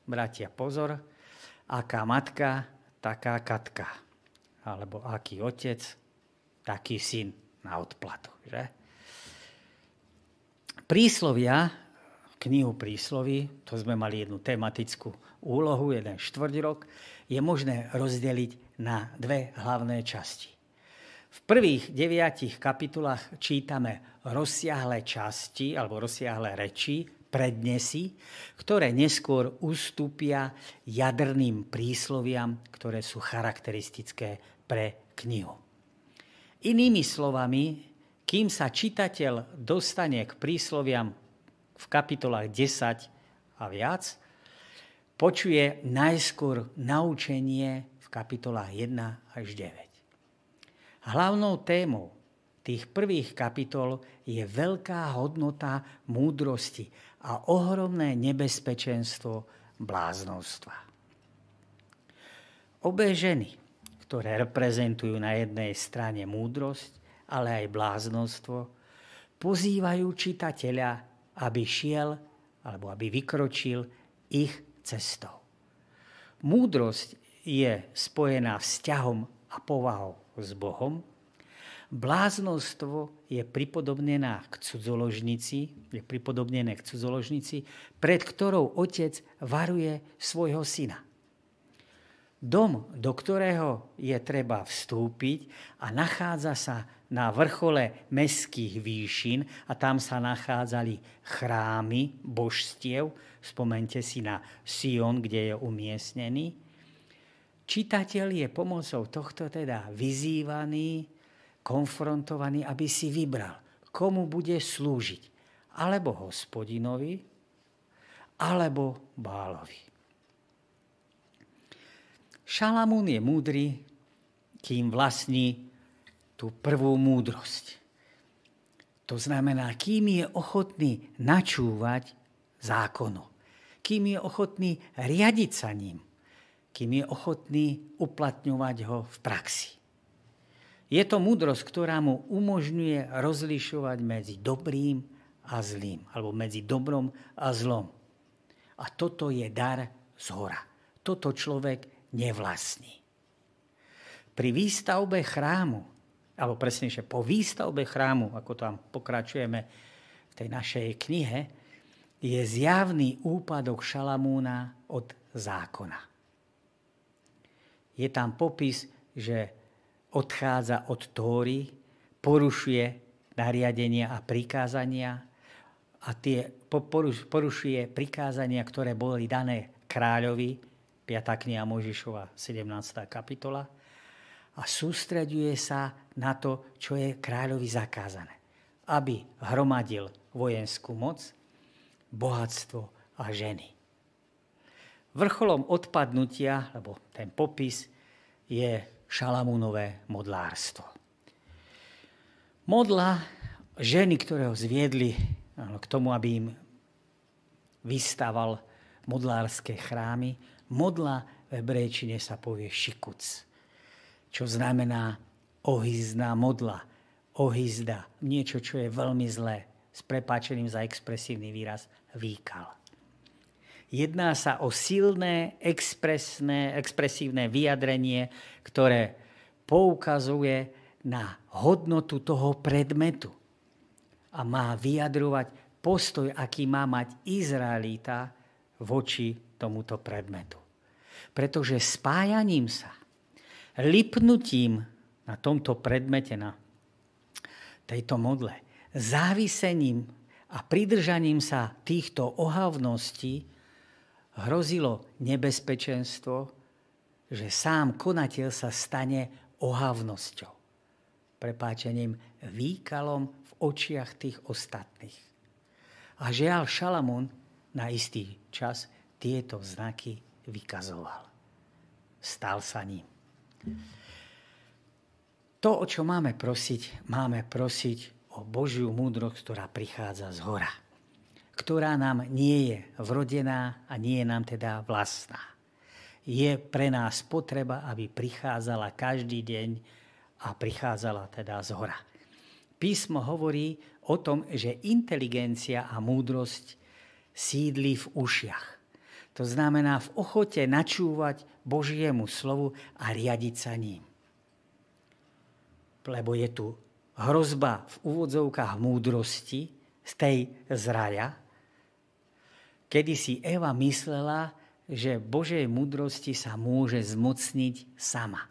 bratia, pozor, aká matka, taká katka. Alebo aký otec, taký syn na odplatu. Že? Príslovia knihu prísloví, to sme mali jednu tematickú úlohu, jeden štvrť rok, je možné rozdeliť na dve hlavné časti. V prvých deviatich kapitulách čítame rozsiahle časti alebo rozsiahle reči, prednesy, ktoré neskôr ustúpia jadrným prísloviam, ktoré sú charakteristické pre knihu. Inými slovami, kým sa čitateľ dostane k prísloviam v kapitolách 10 a viac, počuje najskôr naučenie v kapitolách 1 až 9. Hlavnou témou tých prvých kapitol je veľká hodnota múdrosti a ohromné nebezpečenstvo bláznostva. Obe ženy, ktoré reprezentujú na jednej strane múdrosť, ale aj bláznostvo, pozývajú čitateľa aby šiel alebo aby vykročil ich cestou. Múdrosť je spojená vzťahom a povahou s Bohom. Bláznostvo je pripodobnená k cudzoložnici, je pripodobnené k cudzoložnici, pred ktorou otec varuje svojho syna. Dom, do ktorého je treba vstúpiť a nachádza sa na vrchole meských výšin a tam sa nachádzali chrámy božstiev. Spomente si na Sion, kde je umiestnený. Čitateľ je pomocou tohto teda vyzývaný, konfrontovaný, aby si vybral, komu bude slúžiť. Alebo hospodinovi, alebo Bálovi. Šalamún je múdry, kým vlastní tú prvú múdrosť. To znamená, kým je ochotný načúvať zákonu, kým je ochotný riadiť sa ním, kým je ochotný uplatňovať ho v praxi. Je to múdrosť, ktorá mu umožňuje rozlišovať medzi dobrým a zlým, alebo medzi dobrom a zlom. A toto je dar z hora. Toto človek nevlastní. Pri výstavbe chrámu alebo presnejšie po výstavbe chrámu, ako tam pokračujeme v tej našej knihe, je zjavný úpadok Šalamúna od zákona. Je tam popis, že odchádza od Tóry, porušuje nariadenia a prikázania a tie porušuje prikázania, ktoré boli dané kráľovi, 5. kniha Možišova, 17. kapitola, a sústreďuje sa na to, čo je kráľovi zakázané. Aby hromadil vojenskú moc, bohatstvo a ženy. Vrcholom odpadnutia, lebo ten popis, je Šalamúnové modlárstvo. Modla ženy, ktoré ho zviedli k tomu, aby im vystával modlárske chrámy, modla v hebrejčine sa povie šikuc čo znamená ohyzná modla, ohyzda, niečo, čo je veľmi zlé, s prepáčením za expresívny výraz, výkal. Jedná sa o silné, expresné, expresívne vyjadrenie, ktoré poukazuje na hodnotu toho predmetu a má vyjadrovať postoj, aký má mať Izraelita voči tomuto predmetu. Pretože spájaním sa, lipnutím na tomto predmete, na tejto modle, závisením a pridržaním sa týchto ohavností hrozilo nebezpečenstvo, že sám konateľ sa stane ohavnosťou. Prepáčením výkalom v očiach tých ostatných. A žiaľ Šalamún na istý čas tieto znaky vykazoval. Stal sa ním. To, o čo máme prosiť, máme prosiť o Božiu múdrosť, ktorá prichádza z hora. Ktorá nám nie je vrodená a nie je nám teda vlastná. Je pre nás potreba, aby prichádzala každý deň a prichádzala teda z hora. Písmo hovorí o tom, že inteligencia a múdrosť sídli v ušiach. To znamená v ochote načúvať Božiemu slovu a riadiť sa ním. Lebo je tu hrozba v úvodzovkách múdrosti z tej zraja, kedy si Eva myslela, že Božej múdrosti sa môže zmocniť sama.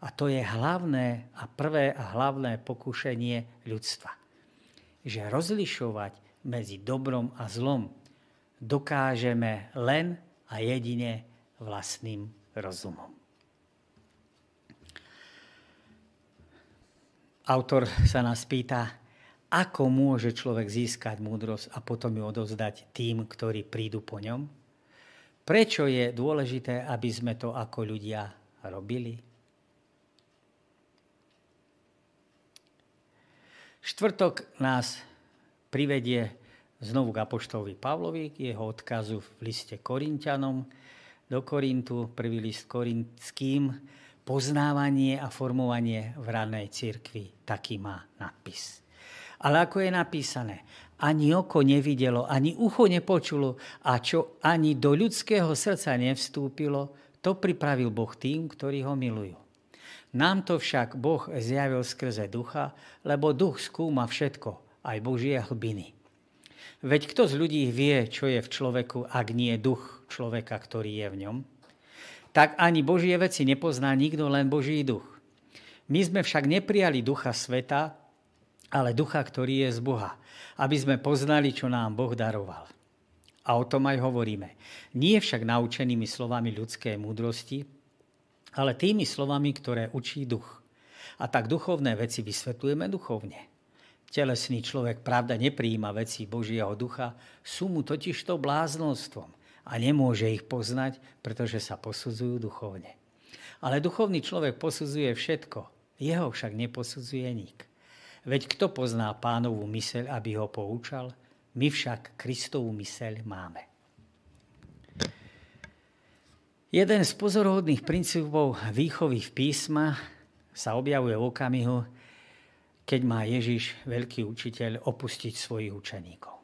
A to je hlavné a prvé a hlavné pokušenie ľudstva. Že rozlišovať medzi dobrom a zlom dokážeme len a jedine vlastným rozumom. Autor sa nás pýta, ako môže človek získať múdrosť a potom ju odovzdať tým, ktorí prídu po ňom? Prečo je dôležité, aby sme to ako ľudia robili? Štvrtok nás privedie znovu k apoštolovi Pavlovi, k jeho odkazu v liste Korintianom, do Korintu, prvý list korinským, poznávanie a formovanie v ranej cirkvi. Taký má nadpis. Ale ako je napísané, ani oko nevidelo, ani ucho nepočulo a čo ani do ľudského srdca nevstúpilo, to pripravil Boh tým, ktorí ho milujú. Nám to však Boh zjavil skrze ducha, lebo duch skúma všetko, aj Božie hlbiny. Veď kto z ľudí vie, čo je v človeku, ak nie duch človeka, ktorý je v ňom? Tak ani Božie veci nepozná nikto, len Boží duch. My sme však neprijali ducha sveta, ale ducha, ktorý je z Boha, aby sme poznali, čo nám Boh daroval. A o tom aj hovoríme. Nie však naučenými slovami ľudskej múdrosti, ale tými slovami, ktoré učí duch. A tak duchovné veci vysvetľujeme duchovne. Telesný človek pravda nepríjima veci Božieho ducha, sú mu totižto bláznostvom a nemôže ich poznať, pretože sa posudzujú duchovne. Ale duchovný človek posudzuje všetko, jeho však neposudzuje nik. Veď kto pozná pánovú myseľ, aby ho poučal? My však Kristovú myseľ máme. Jeden z pozorodných princípov výchovy v písma sa objavuje v okamihu, keď má Ježiš, veľký učiteľ, opustiť svojich učeníkov.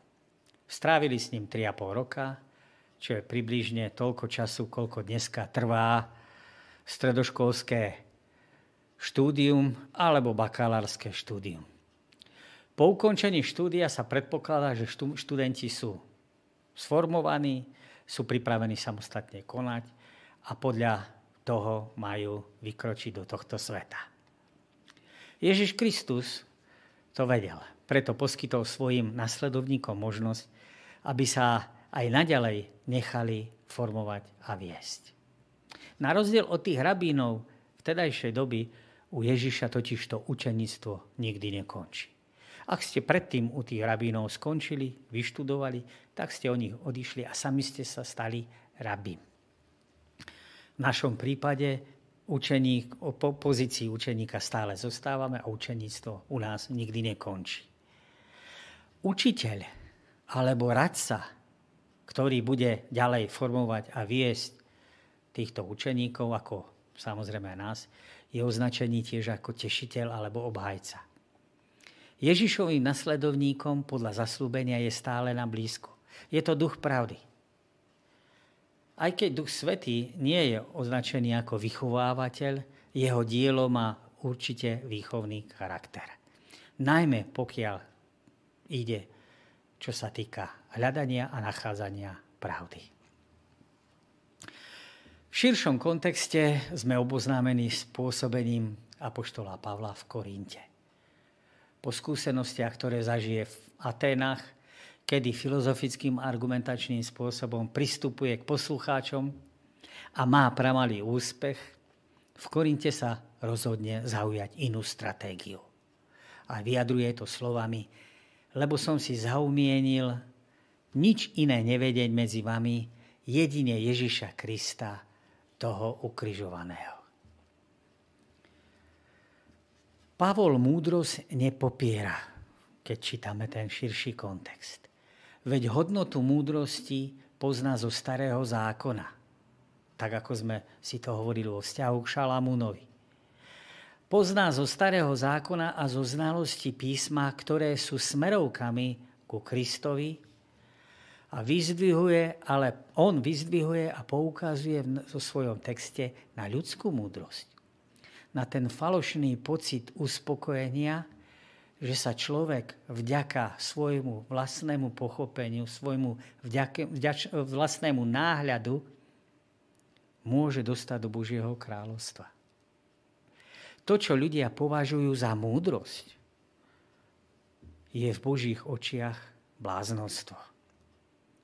Strávili s ním 3,5 roka, čo je približne toľko času, koľko dneska trvá stredoškolské štúdium alebo bakalárske štúdium. Po ukončení štúdia sa predpokladá, že študenti sú sformovaní, sú pripravení samostatne konať a podľa toho majú vykročiť do tohto sveta. Ježiš Kristus to vedel. Preto poskytol svojim nasledovníkom možnosť, aby sa aj naďalej nechali formovať a viesť. Na rozdiel od tých rabínov vtedajšej doby u Ježiša totiž to učenictvo nikdy nekončí. Ak ste predtým u tých rabínov skončili, vyštudovali, tak ste o nich odišli a sami ste sa stali rabím. V našom prípade učeník, po pozícii učeníka stále zostávame a učeníctvo u nás nikdy nekončí. Učiteľ alebo radca, ktorý bude ďalej formovať a viesť týchto učeníkov, ako samozrejme nás, je označený tiež ako tešiteľ alebo obhajca. Ježišovým nasledovníkom podľa zaslúbenia je stále na blízku. Je to duch pravdy. Aj keď Duch Svetý nie je označený ako vychovávateľ, jeho dielo má určite výchovný charakter. Najmä pokiaľ ide čo sa týka hľadania a nachádzania pravdy. V širšom kontexte sme oboznámení s pôsobením apoštola Pavla v Korinte. Po skúsenostiach, ktoré zažije v Aténach, kedy filozofickým argumentačným spôsobom pristupuje k poslucháčom a má pramalý úspech, v Korinte sa rozhodne zaujať inú stratégiu. A vyjadruje to slovami lebo som si zaumienil nič iné nevedieť medzi vami, jedine Ježiša Krista, toho ukrižovaného. Pavol múdrosť nepopiera, keď čítame ten širší kontext. Veď hodnotu múdrosti pozná zo starého zákona, tak ako sme si to hovorili o vzťahu k Šalamúnovi pozná zo starého zákona a zo znalosti písma, ktoré sú smerovkami ku Kristovi a vyzdvihuje, ale on vyzdvihuje a poukazuje zo svojom texte na ľudskú múdrosť. Na ten falošný pocit uspokojenia, že sa človek vďaka svojmu vlastnému pochopeniu, svojmu vďaka, vďač, vlastnému náhľadu môže dostať do Božieho kráľovstva to, čo ľudia považujú za múdrosť, je v Božích očiach bláznostvo.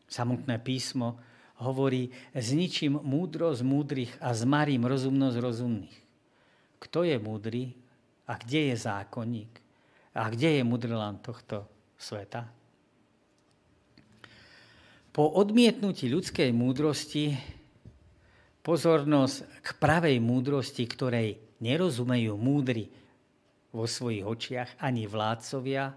Samotné písmo hovorí, zničím múdrosť múdrych a zmarím rozumnosť rozumných. Kto je múdry a kde je zákonník? A kde je mudrlan tohto sveta? Po odmietnutí ľudskej múdrosti pozornosť k pravej múdrosti, ktorej nerozumejú múdri vo svojich očiach ani vládcovia,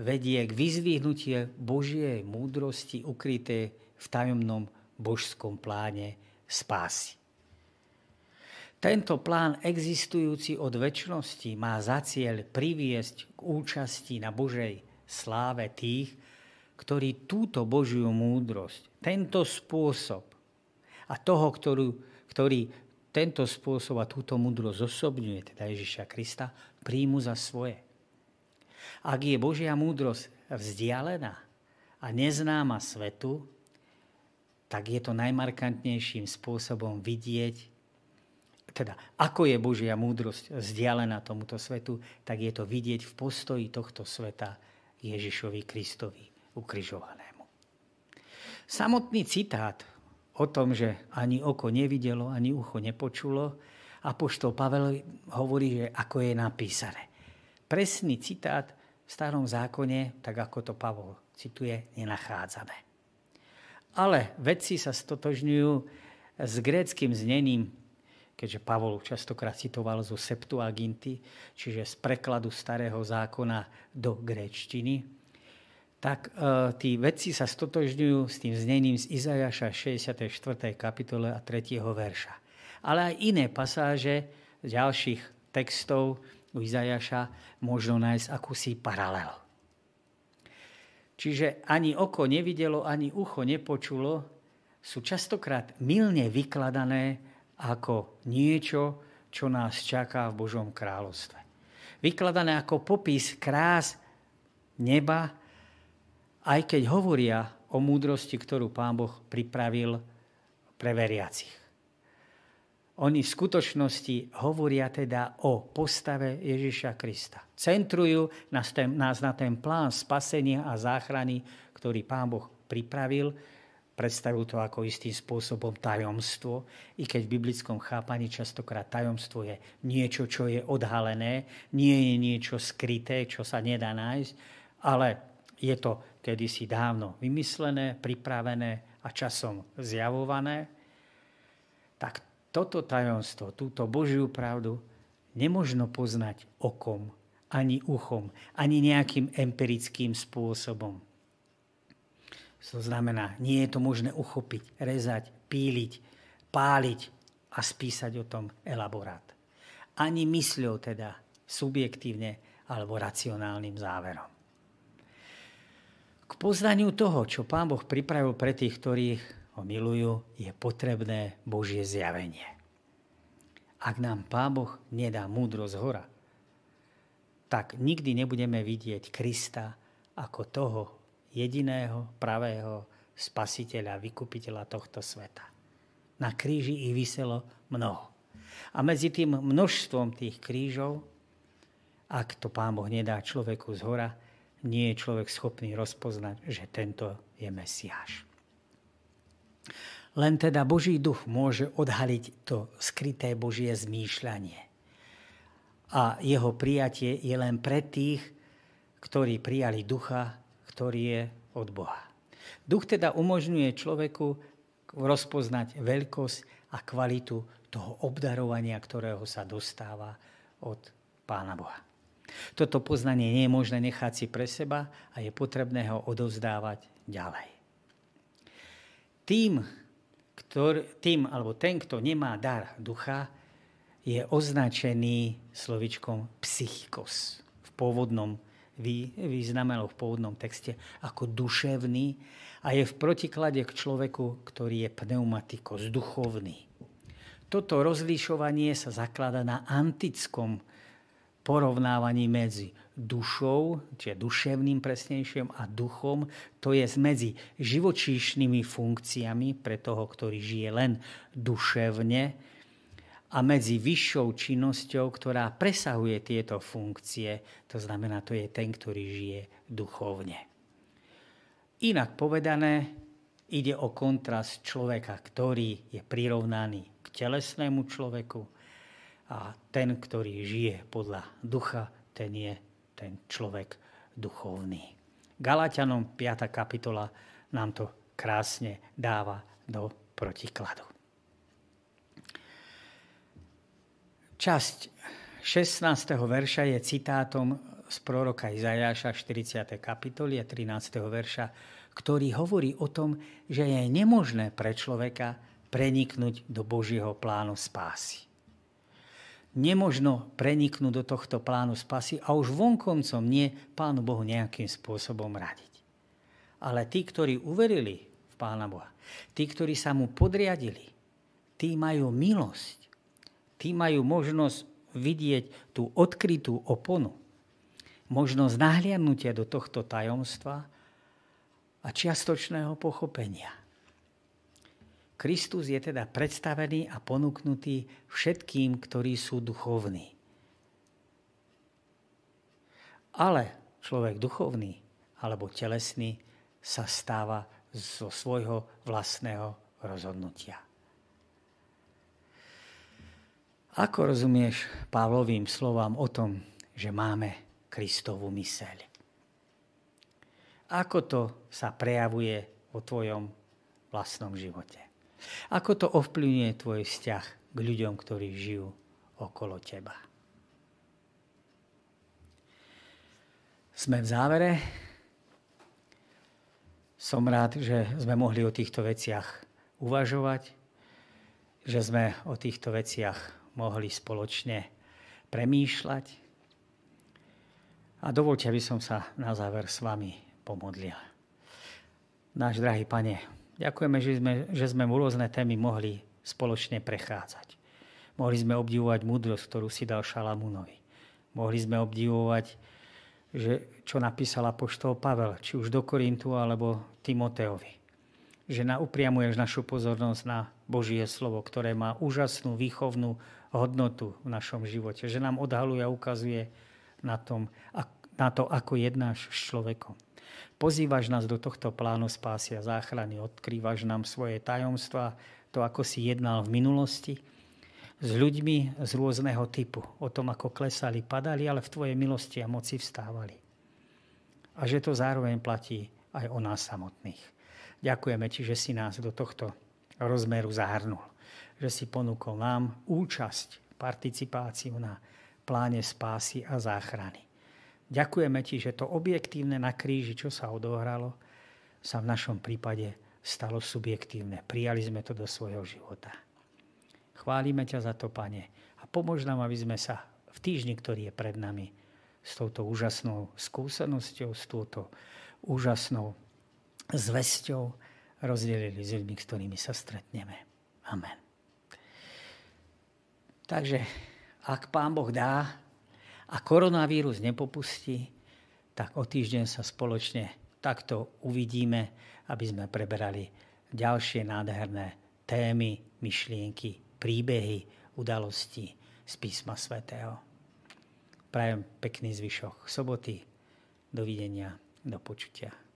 vedie k vyzvihnutie Božie múdrosti ukryté v tajomnom božskom pláne spásy. Tento plán existujúci od väčšnosti má za cieľ priviesť k účasti na Božej sláve tých, ktorí túto Božiu múdrosť, tento spôsob a toho, ktorú, ktorý tento spôsob a túto múdrosť zosobňuje, teda Ježiša Krista, príjmu za svoje. Ak je Božia múdrosť vzdialená a neznáma svetu, tak je to najmarkantnejším spôsobom vidieť, teda ako je Božia múdrosť vzdialená tomuto svetu, tak je to vidieť v postoji tohto sveta Ježišovi Kristovi ukrižovanému. Samotný citát o tom, že ani oko nevidelo, ani ucho nepočulo. A poštol Pavel hovorí, že ako je napísané. Presný citát v starom zákone, tak ako to Pavol cituje, nenachádzame. Ale vedci sa stotožňujú s gréckým znením, keďže Pavol častokrát citoval zo Septuaginty, čiže z prekladu starého zákona do gréčtiny, tak e, tí vedci sa stotožňujú s tým znením z Izajaša 64. kapitole a 3. verša. Ale aj iné pasáže z ďalších textov u Izajaša možno nájsť akúsi paralel. Čiže ani oko nevidelo, ani ucho nepočulo, sú častokrát milne vykladané ako niečo, čo nás čaká v Božom kráľovstve. Vykladané ako popis krás neba, aj keď hovoria o múdrosti, ktorú Pán Boh pripravil pre veriacich. Oni v skutočnosti hovoria teda o postave Ježiša Krista. Centrujú nás, nás na ten plán spasenia a záchrany, ktorý Pán Boh pripravil. Predstavujú to ako istým spôsobom tajomstvo, i keď v biblickom chápaní častokrát tajomstvo je niečo, čo je odhalené, nie je niečo skryté, čo sa nedá nájsť, ale je to kedysi dávno vymyslené, pripravené a časom zjavované, tak toto tajomstvo, túto Božiu pravdu nemožno poznať okom, ani uchom, ani nejakým empirickým spôsobom. To znamená, nie je to možné uchopiť, rezať, píliť, páliť a spísať o tom elaborát. Ani mysľou teda, subjektívne alebo racionálnym záverom. K poznaniu toho, čo Pán Boh pripravil pre tých, ktorí ho milujú, je potrebné Božie zjavenie. Ak nám Pán Boh nedá múdrosť hora, tak nikdy nebudeme vidieť Krista ako toho jediného pravého spasiteľa, vykupiteľa tohto sveta. Na kríži ich vyselo mnoho. A medzi tým množstvom tých krížov, ak to Pán Boh nedá človeku z hora, nie je človek schopný rozpoznať, že tento je Mesiáš. Len teda Boží duch môže odhaliť to skryté Božie zmýšľanie. A jeho prijatie je len pre tých, ktorí prijali ducha, ktorý je od Boha. Duch teda umožňuje človeku rozpoznať veľkosť a kvalitu toho obdarovania, ktorého sa dostáva od Pána Boha. Toto poznanie nie je možné nechať si pre seba a je potrebné ho odovzdávať ďalej. Tým, ktor, tým alebo ten, kto nemá dar ducha, je označený slovičkom psychikos v pôvodnom význame v pôvodnom texte ako duševný a je v protiklade k človeku, ktorý je pneumatikos, duchovný. Toto rozlišovanie sa zaklada na antickom porovnávaní medzi dušou, čiže duševným presnejším a duchom, to je medzi živočíšnymi funkciami pre toho, ktorý žije len duševne a medzi vyššou činnosťou, ktorá presahuje tieto funkcie, to znamená, to je ten, ktorý žije duchovne. Inak povedané, ide o kontrast človeka, ktorý je prirovnaný k telesnému človeku, a ten, ktorý žije podľa ducha, ten je ten človek duchovný. Galatianom 5. kapitola nám to krásne dáva do protikladu. Časť 16. verša je citátom z proroka Izajaša 40. kapitoly a 13. verša, ktorý hovorí o tom, že je nemožné pre človeka preniknúť do Božieho plánu spásy nemožno preniknúť do tohto plánu spasy a už vonkoncom nie Pánu Bohu nejakým spôsobom radiť. Ale tí, ktorí uverili v Pána Boha, tí, ktorí sa mu podriadili, tí majú milosť, tí majú možnosť vidieť tú odkrytú oponu, možnosť nahliadnutia do tohto tajomstva a čiastočného pochopenia. Kristus je teda predstavený a ponúknutý všetkým, ktorí sú duchovní. Ale človek duchovný alebo telesný sa stáva zo svojho vlastného rozhodnutia. Ako rozumieš Pavlovým slovám o tom, že máme Kristovú myseľ? Ako to sa prejavuje vo tvojom vlastnom živote? Ako to ovplyvňuje tvoj vzťah k ľuďom, ktorí žijú okolo teba? Sme v závere. Som rád, že sme mohli o týchto veciach uvažovať, že sme o týchto veciach mohli spoločne premýšľať. A dovolte, aby som sa na záver s vami pomodlil. Náš drahý pane, Ďakujeme, že sme, že sme rôzne témy mohli spoločne prechádzať. Mohli sme obdivovať múdrosť, ktorú si dal Šalamúnovi. Mohli sme obdivovať, že, čo napísal apoštol Pavel, či už do Korintu alebo Timoteovi. Že na, upriamuješ našu pozornosť na Božie slovo, ktoré má úžasnú výchovnú hodnotu v našom živote. Že nám odhaluje a ukazuje na, tom, na to, ako jednáš s človekom. Pozývaš nás do tohto plánu spásy a záchrany, odkrývaš nám svoje tajomstva, to, ako si jednal v minulosti, s ľuďmi z rôzneho typu, o tom, ako klesali, padali, ale v Tvojej milosti a moci vstávali. A že to zároveň platí aj o nás samotných. Ďakujeme Ti, že si nás do tohto rozmeru zahrnul. Že si ponúkol nám účasť, participáciu na pláne spásy a záchrany. Ďakujeme ti, že to objektívne na kríži, čo sa odohralo, sa v našom prípade stalo subjektívne. Prijali sme to do svojho života. Chválime ťa za to, Pane, a pomôž nám, aby sme sa v týždni, ktorý je pred nami, s touto úžasnou skúsenosťou, s touto úžasnou zväzťou rozdelili s ľuďmi, s ktorými sa stretneme. Amen. Takže, ak Pán Boh dá, a koronavírus nepopustí, tak o týždeň sa spoločne takto uvidíme, aby sme preberali ďalšie nádherné témy, myšlienky, príbehy, udalosti z písma svätého. Prajem pekný zvyšok soboty. Dovidenia, do počutia.